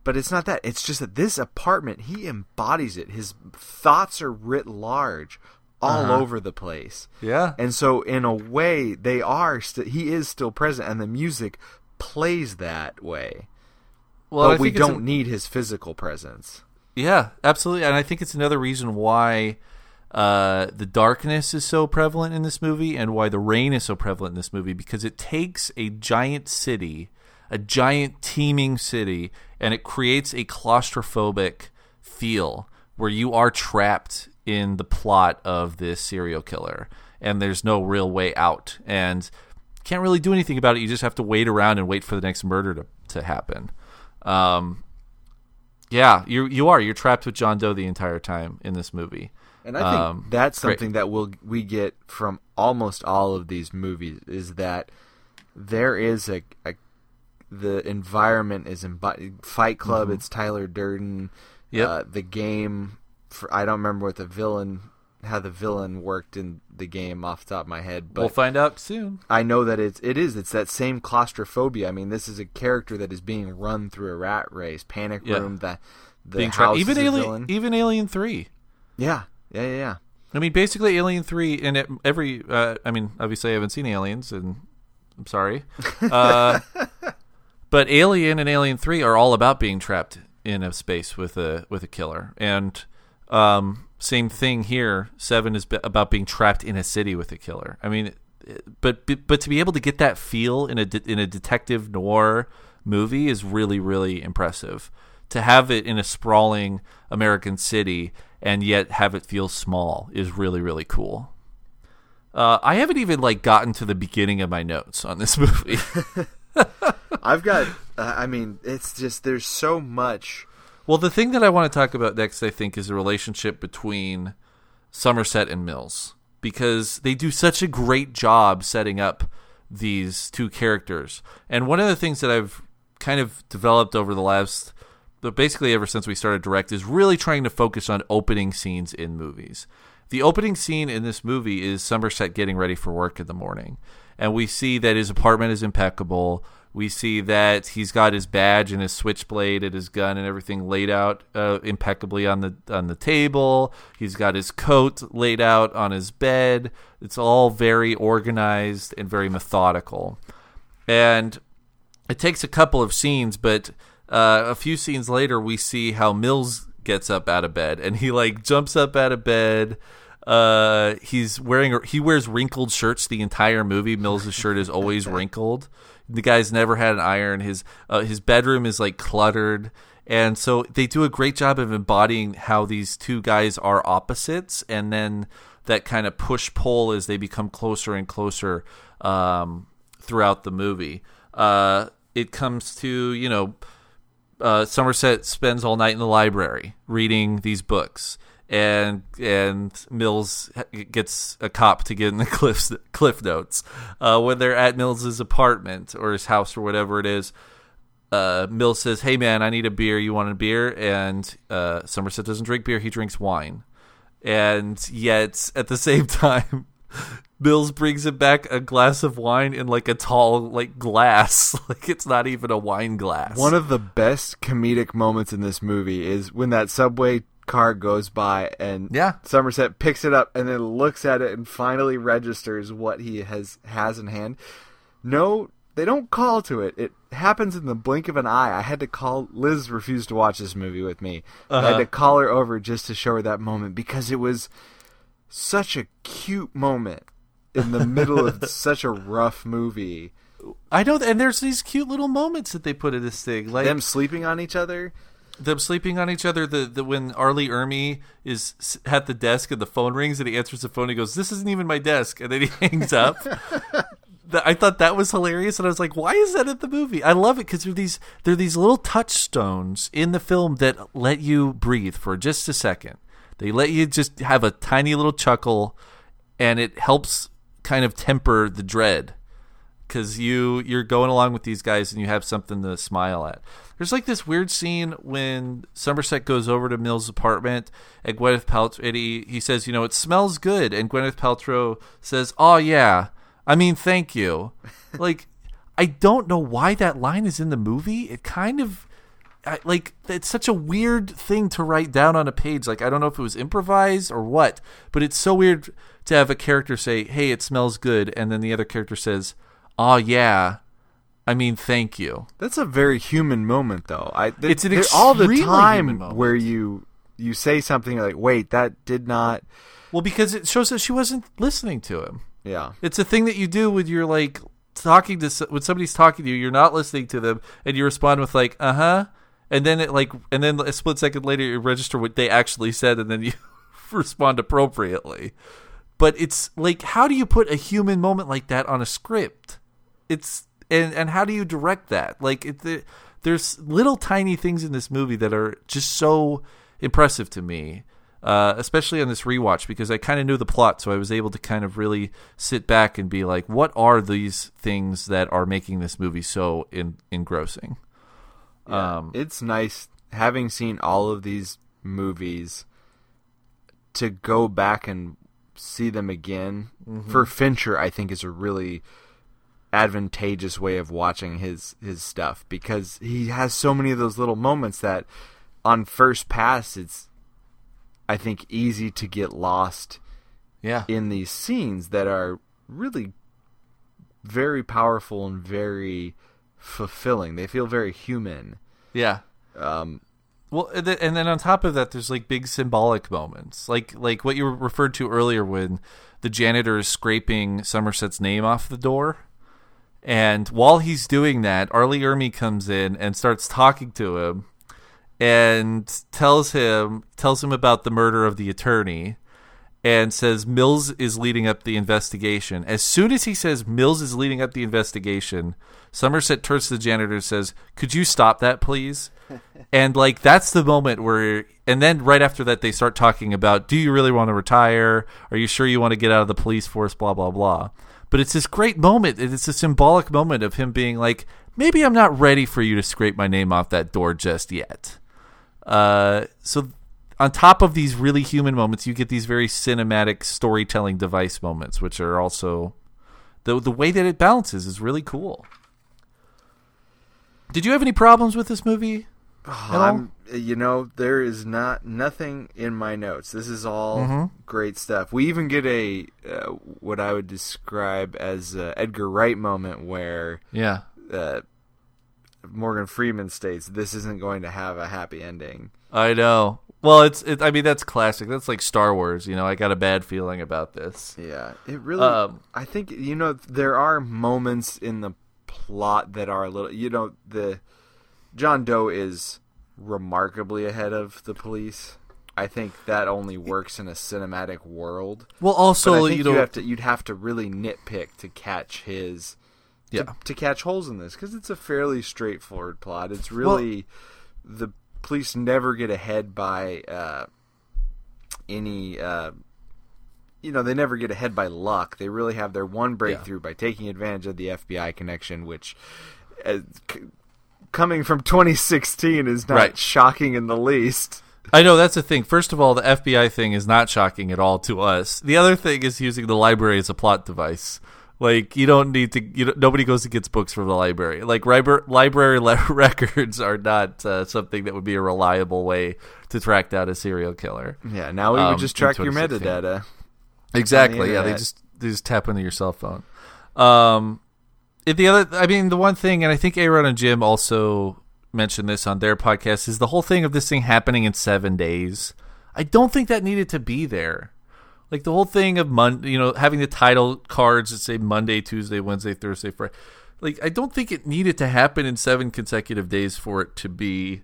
but it's not that. It's just that this apartment, he embodies it. His thoughts are writ large, all Uh-huh. over the place. Yeah. And so, in a way, they are. St- he is still present, and the music plays that way. well, but we don't an- need his physical presence. Yeah, absolutely, and I think it's another reason why uh, the darkness is so prevalent in this movie, and why the rain is so prevalent in this movie, because it takes a giant city, a giant teeming city, and it creates a claustrophobic feel where you are trapped in the plot of this serial killer, and there's no real way out, and can't really do anything about it. You just have to wait around and wait for the next murder to to happen. Um, yeah, you you are. You're trapped with John Doe the entire time in this movie. And I think Um, that's great. something that we'll we get from almost all of these movies is that there is a, a the environment is in Fight Club, it's Tyler Durden. Mm-hmm. Uh, the game, for, I don't remember what the villain, how the villain worked in the game off the top of my head, but we'll find out soon. I know that it's it is it's that same claustrophobia. I mean, this is a character that is being run through a rat race, panic Yeah. room. The the Being trapped, house even Alien, villain. even Alien Three. yeah, yeah, yeah, yeah. I mean, basically, Alien Three and it, every. Uh, I mean, obviously, I haven't seen Aliens, and I'm sorry, uh, but Alien and Alien Three are all about being trapped in a space with a with a killer, and um, same thing here. Seven is about being trapped in a city with a killer. I mean, but but to be able to get that feel in a de- in a detective noir movie is really really impressive. To have it in a sprawling American city and yet have it feel small is really really cool. Uh, I haven't even like gotten to the beginning of my notes on this movie. I've got. Uh, I mean, it's just there's so much. Well, the thing that I want to talk about next, I think, is the relationship between Somerset and Mills because they do such a great job setting up these two characters. And one of the things that I've kind of developed over the last, but basically ever since we started direct, is really trying to focus on opening scenes in movies. The opening scene in this movie is Somerset getting ready for work in the morning. And we see that his apartment is impeccable. We see that he's got his badge and his switchblade and his gun and everything laid out uh, impeccably on the on the table. He's got his coat laid out on his bed. It's all very organized and very methodical. And it takes a couple of scenes, but uh, a few scenes later, we see how Mills gets up out of bed, and he like jumps up out of bed. Uh, he's wearing he wears wrinkled shirts the entire movie. Mills' shirt is always wrinkled. The guy's never had an iron. His uh, his bedroom is like cluttered, and so they do a great job of embodying how these two guys are opposites, and then that kind of push pull as they become closer and closer um, throughout the movie. Uh, it comes to you know uh, Somerset spends all night in the library reading these books, and and Mills gets a cop to get in the cliff cliff notes uh, when they're at Mills's apartment or his house or whatever it is. Uh, Mills says, "Hey man, I need a beer. You want a beer?" And uh, Somerset doesn't drink beer; he drinks wine. And yet, at the same time, Mills brings him back a glass of wine in like a tall like glass, like it's not even a wine glass. One of the best comedic moments in this movie is when that subway car goes by and Yeah. Somerset picks it up and then looks at it and finally registers what he has has in hand. No, they don't call to it. It happens in the blink of an eye. I had to call Liz refused to watch this movie with me. I Uh-huh. had to call her over just to show her that moment because it was such a cute moment in the middle of such a rough movie. I know, and there's these cute little moments that they put in this thing, like Them sleeping on each other. Them sleeping on each other. The, the when R. Lee Ermey is at the desk and the phone rings and he answers the phone, he goes, "This isn't even my desk," and then he hangs up. I thought that was hilarious, and I was like, "Why is that in the movie?" I love it because they're these they're these little touchstones in the film that let you breathe for just a second. They let you just have a tiny little chuckle, and it helps kind of temper the dread because you you're going along with these guys and you have something to smile at. There's like this weird scene when Somerset goes over to Mills' apartment and Gwyneth Paltrow and he, he says, you know, it smells good, and Gwyneth Paltrow says, "Oh yeah, I mean, thank you." like, I don't know why that line is in the movie. It kind of I, like it's such a weird thing to write down on a page. Like I don't know if it was improvised or what, but it's so weird to have a character say, "Hey, it smells good," and then the other character says, "Oh yeah." I mean, thank you. That's a very human moment, though. I th- It's an all the time moment. where you you say something like, "Wait, that did not." Well, because it shows that she wasn't listening to him. Yeah, It's a thing that you do when you're like talking to when somebody's talking to you, you're not listening to them, and you respond with like, "Uh huh," and then it like, and then a split second later, you register what they actually said, and then you respond appropriately. But it's like, how do you put a human moment like that on a script? It's and and how do you direct that? Like, it, the, there's little tiny things in this movie that are just so impressive to me uh, especially on this rewatch because I kind of knew the plot, so I was able to kind of really sit back and be like, what are these things that are making this movie so in- engrossing? Um, it's nice having seen all of these movies to go back and see them again. Mm-hmm. For Fincher, I think is a really advantageous way of watching his his stuff because he has so many of those little moments that on first pass it's I think easy to get lost yeah, in these scenes that are really very powerful and very fulfilling. They feel very human. yeah. Um, Well, and then, and then on top of that, there's like big symbolic moments, like like what you referred to earlier when the janitor is scraping Somerset's name off the door, and while he's doing that, R. Lee Ermey comes in and starts talking to him, and tells him tells him about the murder of the attorney, and says Mills is leading up the investigation. As soon as he says Mills is leading up the investigation, Somerset turns to the janitor and says, "Could you stop that, please?" and like that's the moment where and then right after that they start talking about do you really want to retire are you sure you want to get out of the police force blah blah blah but it's this great moment it's a symbolic moment of him being like maybe i'm not ready for you to scrape my name off that door just yet. Uh, so on top of these really human moments you get these very cinematic storytelling device moments which are also the the way that it balances is really cool. Did you have any problems with this movie I'm, you know, there is not nothing in my notes. This is all Mm-hmm. great stuff. We even get a uh, what I would describe as a Edgar Wright moment where yeah uh, Morgan Freeman states this isn't going to have a happy ending. I know. Well, it's it, I mean that's classic. That's like Star Wars. You know, I got a bad feeling about this. Yeah, it really. Um, I think you know there are moments in the plot that are a little. You know, the John Doe is remarkably ahead of the police. I think that only works in a cinematic world. Well, also you, you have to you'd have to really nitpick to catch his to, Yeah. to catch holes in this because it's a fairly straightforward plot. It's really the police never get ahead by uh, any uh, you know they never get ahead by luck. They really have their one breakthrough by taking advantage of the FBI connection, which. Uh, Coming from 2016 is not Right. shocking in the least. I know that's the thing. First of all, the FBI thing is not shocking at all to us. The other thing is using the library as a plot device. Like you don't need to. You nobody goes and gets books from the library. Like library library records are not uh, something that would be a reliable way to track down a serial killer. Yeah, now we Um, would just track your metadata. Exactly. Yeah, they just they just tap into your cell phone. Um, the other, I mean, the one thing, and I think Aaron and Jim also mentioned this on their podcast, is the whole thing of this thing happening in seven days. I don't think that needed to be there. Like the whole thing of Mon, you know, having the title cards that say Monday, Tuesday, Wednesday, Thursday, Friday. Like I don't think it needed to happen in seven consecutive days for it to be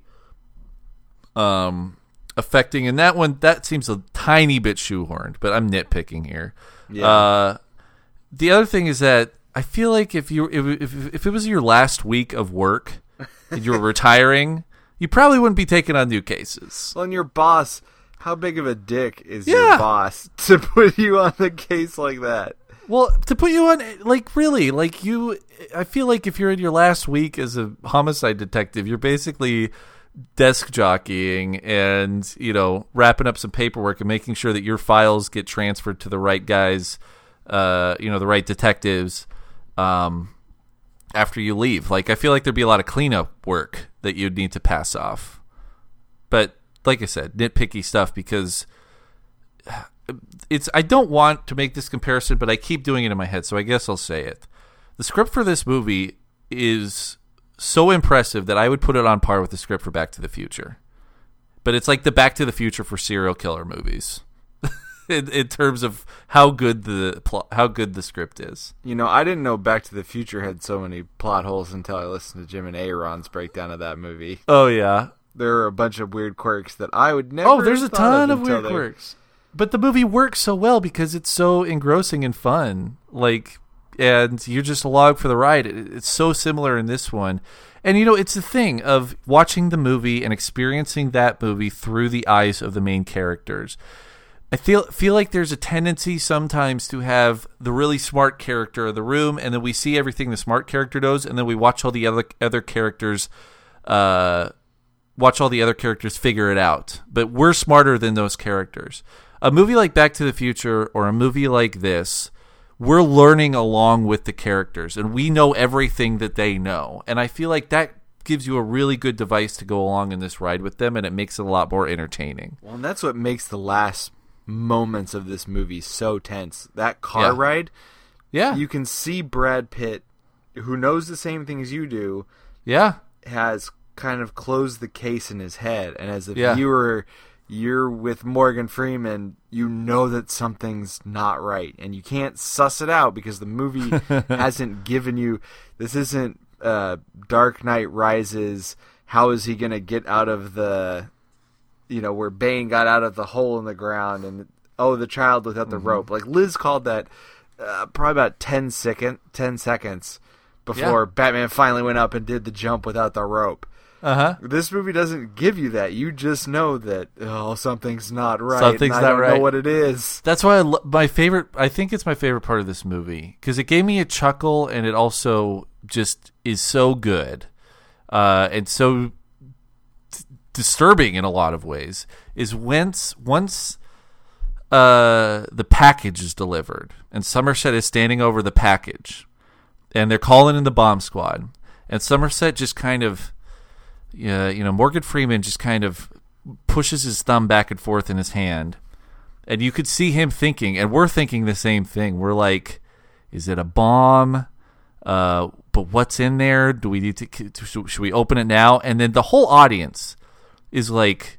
um affecting and that one that seems a tiny bit shoehorned but i'm nitpicking here Yeah. uh the other thing is that i feel like if you if, if, if it was your last week of work and you were retiring you probably wouldn't be taking on new cases Well, and your boss, how big of a dick is Yeah. your boss to put you on the case like that? Well, to put you on, like, really, like you, I feel like if you're in your last week as a homicide detective, you're basically desk jockeying and you know wrapping up some paperwork and making sure that your files get transferred to the right guys, uh, you know, the right detectives. Um, after you leave, like I feel like there'd be a lot of cleanup work that you'd need to pass off. But like I said, nitpicky stuff because it's I don't want to make this comparison, but I keep doing it in my head, so I guess I'll say it. The script for this movie is so impressive that I would put it on par with the script for Back to the Future. But it's like the Back to the Future for serial killer movies. In, in, terms of how good the plot, how good the script is. You know, I didn't know Back to the Future had so many plot holes until I listened to Jim and Aaron's breakdown of that movie. Oh yeah, there are a bunch of weird quirks that I would never. Oh, there's a ton of, of weird quirks. But the movie works so well because it's so engrossing and fun. Like, and you're just along for the ride. It's so similar in this one. And you know, it's the thing of watching the movie and experiencing that movie through the eyes of the main characters. I feel feel like there's a tendency sometimes to have the really smart character of the room, and then we see everything the smart character does, and then we watch all the other other characters, uh, watch all the other characters figure it out. But we're smarter than those characters. A movie like Back to the Future or a movie like this, we're learning along with the characters, and we know everything that they know, and I feel like that gives you a really good device to go along in this ride with them, and it makes it a lot more entertaining. Well, and that's what makes the last moments of this movie so tense. That car yeah. ride, yeah, you can see Brad Pitt, who knows the same thing as you do, yeah, has kind of closed the case in his head, and as a yeah. viewer, you're with Morgan Freeman, you know that something's not right, and you can't suss it out because the movie hasn't given you. This isn't uh, Dark Knight Rises. How is he going to get out of the you know, where Bane got out of the hole in the ground and oh, the child without the mm-hmm. rope. Like Liz called that uh, probably about 10 second 10 seconds before yeah. Batman finally went up and did the jump without the rope. Uh-huh. This movie doesn't give you that. You just know that oh something's not right. Something's not right. Know what it is. That's why I lo- my favorite. I think it's my favorite part of this movie because it gave me a chuckle and it also just is so good, uh, and so disturbing in a lot of ways is once once uh, the package is delivered and Somerset is standing over the package and they're calling in the bomb squad and Somerset just kind of uh, you know Morgan Freeman just kind of pushes his thumb back and forth in his hand and you could see him thinking and we're thinking the same thing. We're like is it a bomb? Uh, but what's in there? Do we need to should we open it now? And then the whole audience is like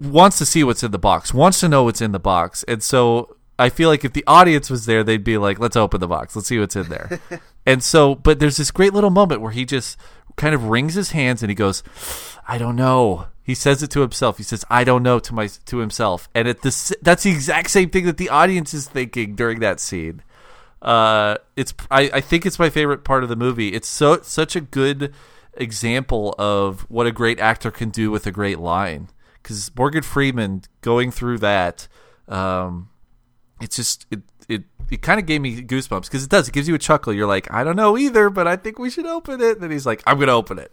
wants to see what's in the box, wants to know what's in the box, and so I feel like if the audience was there, they'd be like, "Let's open the box, let's see what's in there." and so, but there's this great little moment where he just kind of wrings his hands and he goes, "I don't know." He says it to himself. He says, "I don't know" to my to himself, and it this that's the exact same thing that the audience is thinking during that scene. Uh, it's I, I think it's my favorite part of the movie. It's so such a good example of what a great actor can do with a great line. Because Morgan Freeman going through that, um, it's just it it it kind of gave me goosebumps because it does. It gives you a chuckle. You're like, I don't know either, but I think we should open it. And then he's like, I'm gonna open it.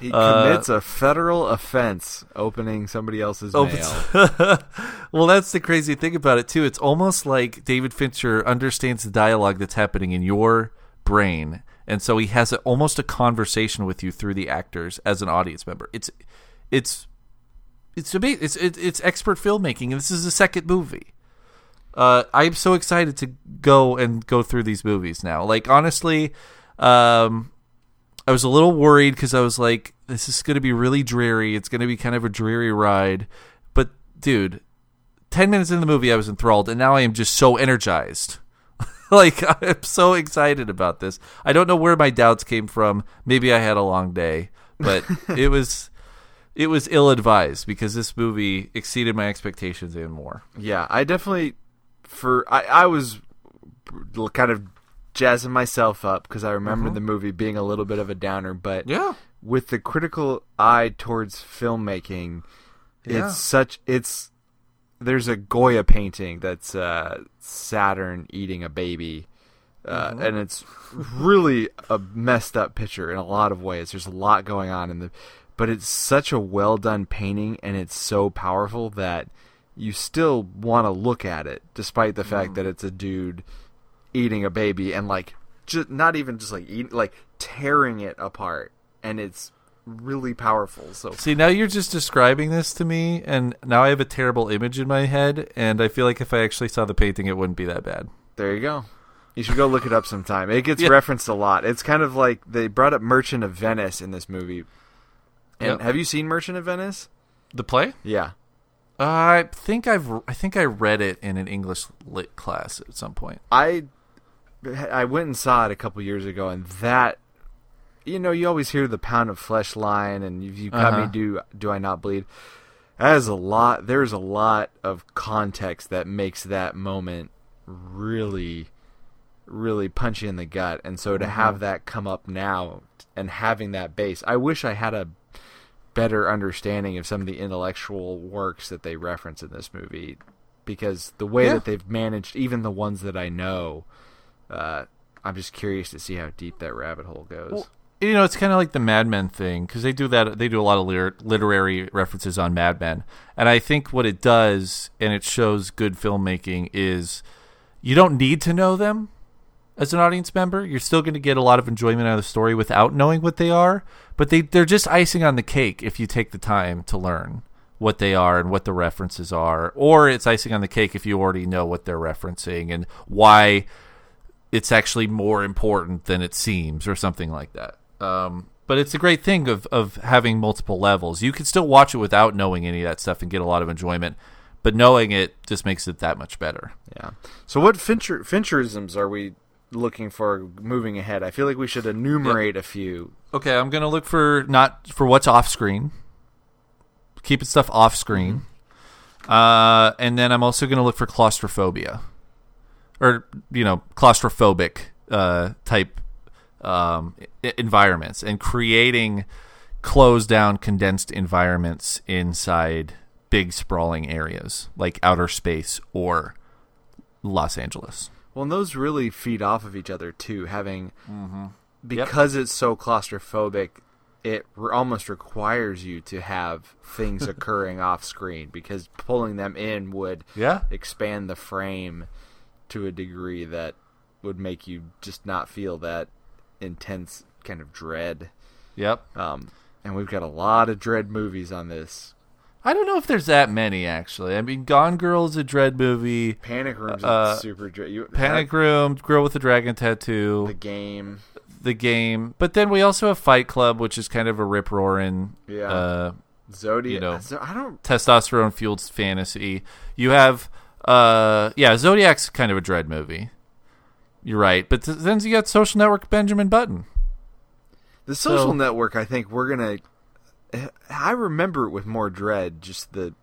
He uh, commits a federal offense opening somebody else's opens- mail. well, that's the crazy thing about it too. It's almost like David Fincher understands the dialogue that's happening in your brain and so he has a, almost a conversation with you through the actors as an audience member. It's it's it's It's it's, it's expert filmmaking, and this is the second movie. Uh, I'm so excited to go and go through these movies now. Like honestly, um, I was a little worried because I was like, this is going to be really dreary. It's going to be kind of a dreary ride. But dude, ten minutes in the movie, I was enthralled, and now I am just so energized. like I'm so excited about this. I don't know where my doubts came from. Maybe I had a long day, but it was it was ill advised because this movie exceeded my expectations and more. Yeah, I definitely for I I was kind of jazzing myself up because I remember mm-hmm. the movie being a little bit of a downer, but yeah, with the critical eye towards filmmaking, yeah. it's such it's there's a Goya painting that's uh, Saturn eating a baby, uh, Mm-hmm. and it's really a messed up picture in a lot of ways. There's a lot going on in the, but it's such a well done painting, and it's so powerful that you still want to look at it, despite the Mm. fact that it's a dude eating a baby and like just not even just like eating, like tearing it apart, and it's really powerful. So See, now you're just describing this to me, and now I have a terrible image in my head, and I feel like if I actually saw the painting, it wouldn't be that bad. There you go. You should go look it up sometime. It gets Yeah. referenced a lot. It's kind of like they brought up Merchant of Venice in this movie. And Yep. have you seen Merchant of Venice? The play? Yeah. I think I've I think I read it in an English lit class at some point. I I went and saw it a couple years ago and that you know, you always hear the pound of flesh line and if you cut me Uh-huh. do do I not bleed? That is a lot there's a lot of context that makes that moment really really punch you in the gut and so to have that come up now and having that base i wish i had a better understanding of some of the intellectual works that they reference in this movie because the way Yeah. that they've managed even the ones that i know uh, i'm just curious to see how deep that rabbit hole goes Well, you know, it's kind of like the Mad Men thing because they do that. They do a lot of lit- literary references on Mad Men, and I think what it does, and it shows good filmmaking, is you don't need to know them as an audience member. You're still going to get a lot of enjoyment out of the story without knowing what they are, but they they're just icing on the cake if you take the time to learn what they are and what the references are, or it's icing on the cake if you already know what they're referencing and why it's actually more important than it seems or something like that. Um, but it's a great thing of, of having multiple levels. You can still watch it without knowing any of that stuff and get a lot of enjoyment, but knowing it just makes it that much better. yeah. So what fincher fincherisms are we looking for moving ahead? I feel like we should enumerate a few. Okay, I'm gonna look for not for what's off screen, keeping stuff off screen, uh, and then I'm also gonna look for claustrophobia, or you know, claustrophobic uh, type um, environments, and creating closed down, condensed environments inside big sprawling areas like outer space or Los Angeles. Well, and those really feed off of each other too. Having Mm-hmm. because it's so claustrophobic, it re- almost requires you to have things occurring off screen because pulling them in would Yeah. expand the frame to a degree that would make you just not feel that intense kind of dread. Yep. Um, and we've got a lot of dread movies on this. I don't know if there's that many actually. I mean, Gone Girl is a dread movie. Panic Room's Uh, super dread. You, Panic Room, Girl with the Dragon Tattoo, the game. the game. But then we also have Fight Club, which is kind of a rip roaring, Yeah. uh, Zodiac. you know. I don't. testosterone fueled fantasy. You have, uh, yeah, Zodiac's kind of a dread movie. You're right, but th- then you got Social Network, Benjamin Button. The social So- network, I think we're gonna. I remember it with more dread, just the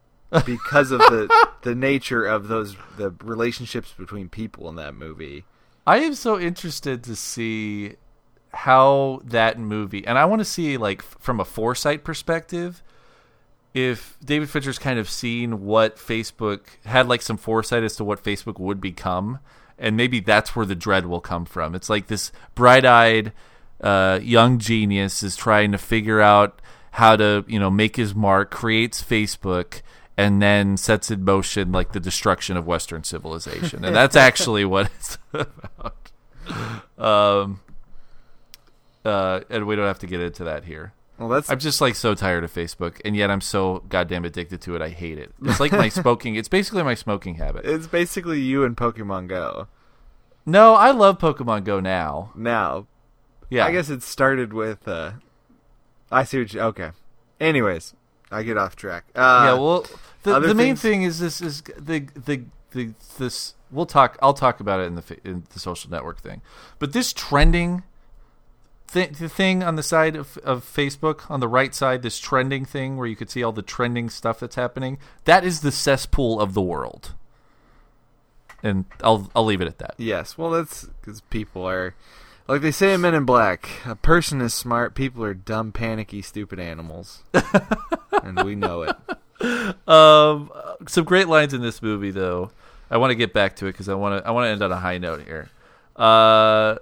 because of the the nature of those the relationships between people in that movie. I am so interested to see how that movie, and I want to see like from a foresight perspective, if David Fincher's kind of seen what Facebook had like some foresight as to what Facebook would become, and maybe that's where the dread will come from. It's like this bright-eyed uh, young genius is trying to figure out how to you know make his mark, creates Facebook. And then sets in motion like the destruction of Western civilization, and that's actually what it's about. Um, uh, and we don't have to get into that here. Well, that's I'm just like so tired of Facebook, and yet I'm so goddamn addicted to it. I hate it. It's like my smoking. It's basically my smoking habit. it's basically you and Pokemon Go. No, I love Pokemon Go now. Now, Yeah, I guess it started with. uh I see what you. Okay. Anyways, I get off track. Uh, yeah. Well, the, the main things- thing is this is the the the this. We'll talk. I'll talk about it in the in the social network thing, but this trending. Th- the thing on the side of, of Facebook, on the right side, this trending thing where you could see all the trending stuff that's happening, that is the cesspool of the world. And I'll I'll leave it at that. Yes, well, that's because people are, like they say in Men in Black, a person is smart, people are dumb, panicky, stupid animals. and we know it. um, some great lines in this movie, though. I want to get back to it because I want to. I want to end on a high note here. Uh,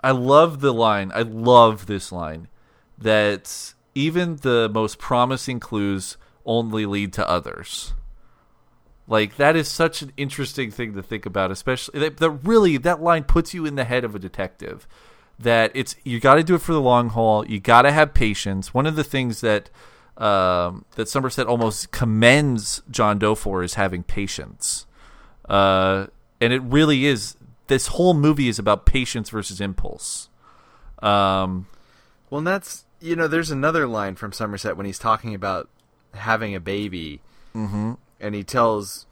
I love the line. I love this line that even the most promising clues only lead to others. Like that is such an interesting thing to think about, especially that, that really that line puts you in the head of a detective. That it's you got to do it for the long haul. You got to have patience. One of the things that um, that Somerset almost commends John Doe for is having patience, uh, and it really is. This whole movie is about patience versus impulse. Um, well, and that's you know, there's another line from Somerset when he's talking about having a baby, mm-hmm. and he tells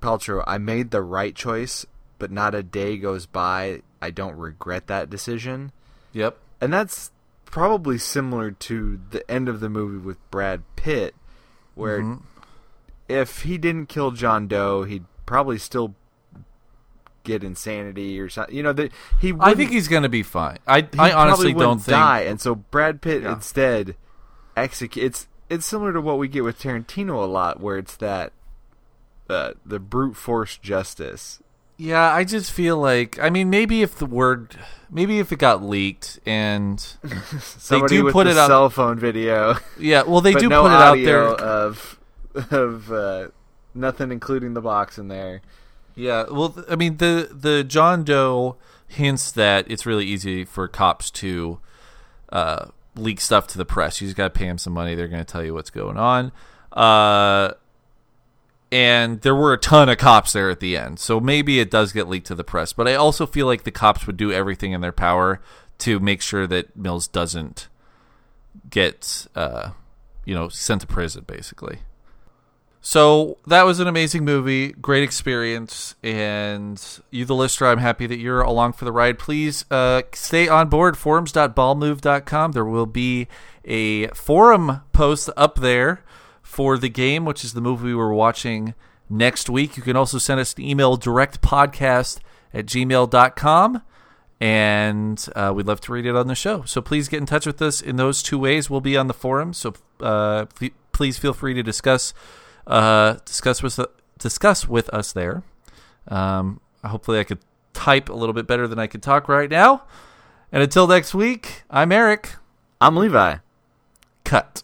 Paltrow, "I made the right choice, but not a day goes by I don't regret that decision." Yep, and that's probably similar to the end of the movie with Brad Pitt, where mm-hmm. if he didn't kill John Doe, he'd probably still get insanity or something. You know, that he. I think he's going to be fine. I I honestly don't think die, and so Brad Pitt yeah. instead execute. It's it's similar to what we get with Tarantino a lot, where it's that uh, the brute force justice. Yeah, I just feel like I mean maybe if the word maybe if it got leaked and they do put it out cell phone video. Yeah, well they do no put it out there of of uh, nothing including the box in there. Yeah, well, I mean the the John Doe hints that it's really easy for cops to uh, leak stuff to the press. You just got to pay them some money; they're going to tell you what's going on. Uh, and there were a ton of cops there at the end, so maybe it does get leaked to the press. But I also feel like the cops would do everything in their power to make sure that Mills doesn't get, uh, you know, sent to prison, basically. So that was an amazing movie, great experience, and you, the listener, I'm happy that you're along for the ride. Please uh, stay on board. Forums.ballmove.com. There will be a forum post up there for the game, which is the movie we were watching next week. You can also send us an email, directpodcast at gmail.com, and uh, we'd love to read it on the show. So please get in touch with us in those two ways. We'll be on the forum, so uh, please feel free to discuss uh, discuss with discuss with us there. Um, hopefully, I could type a little bit better than I could talk right now. And until next week, I'm Eric. I'm Levi. Cut.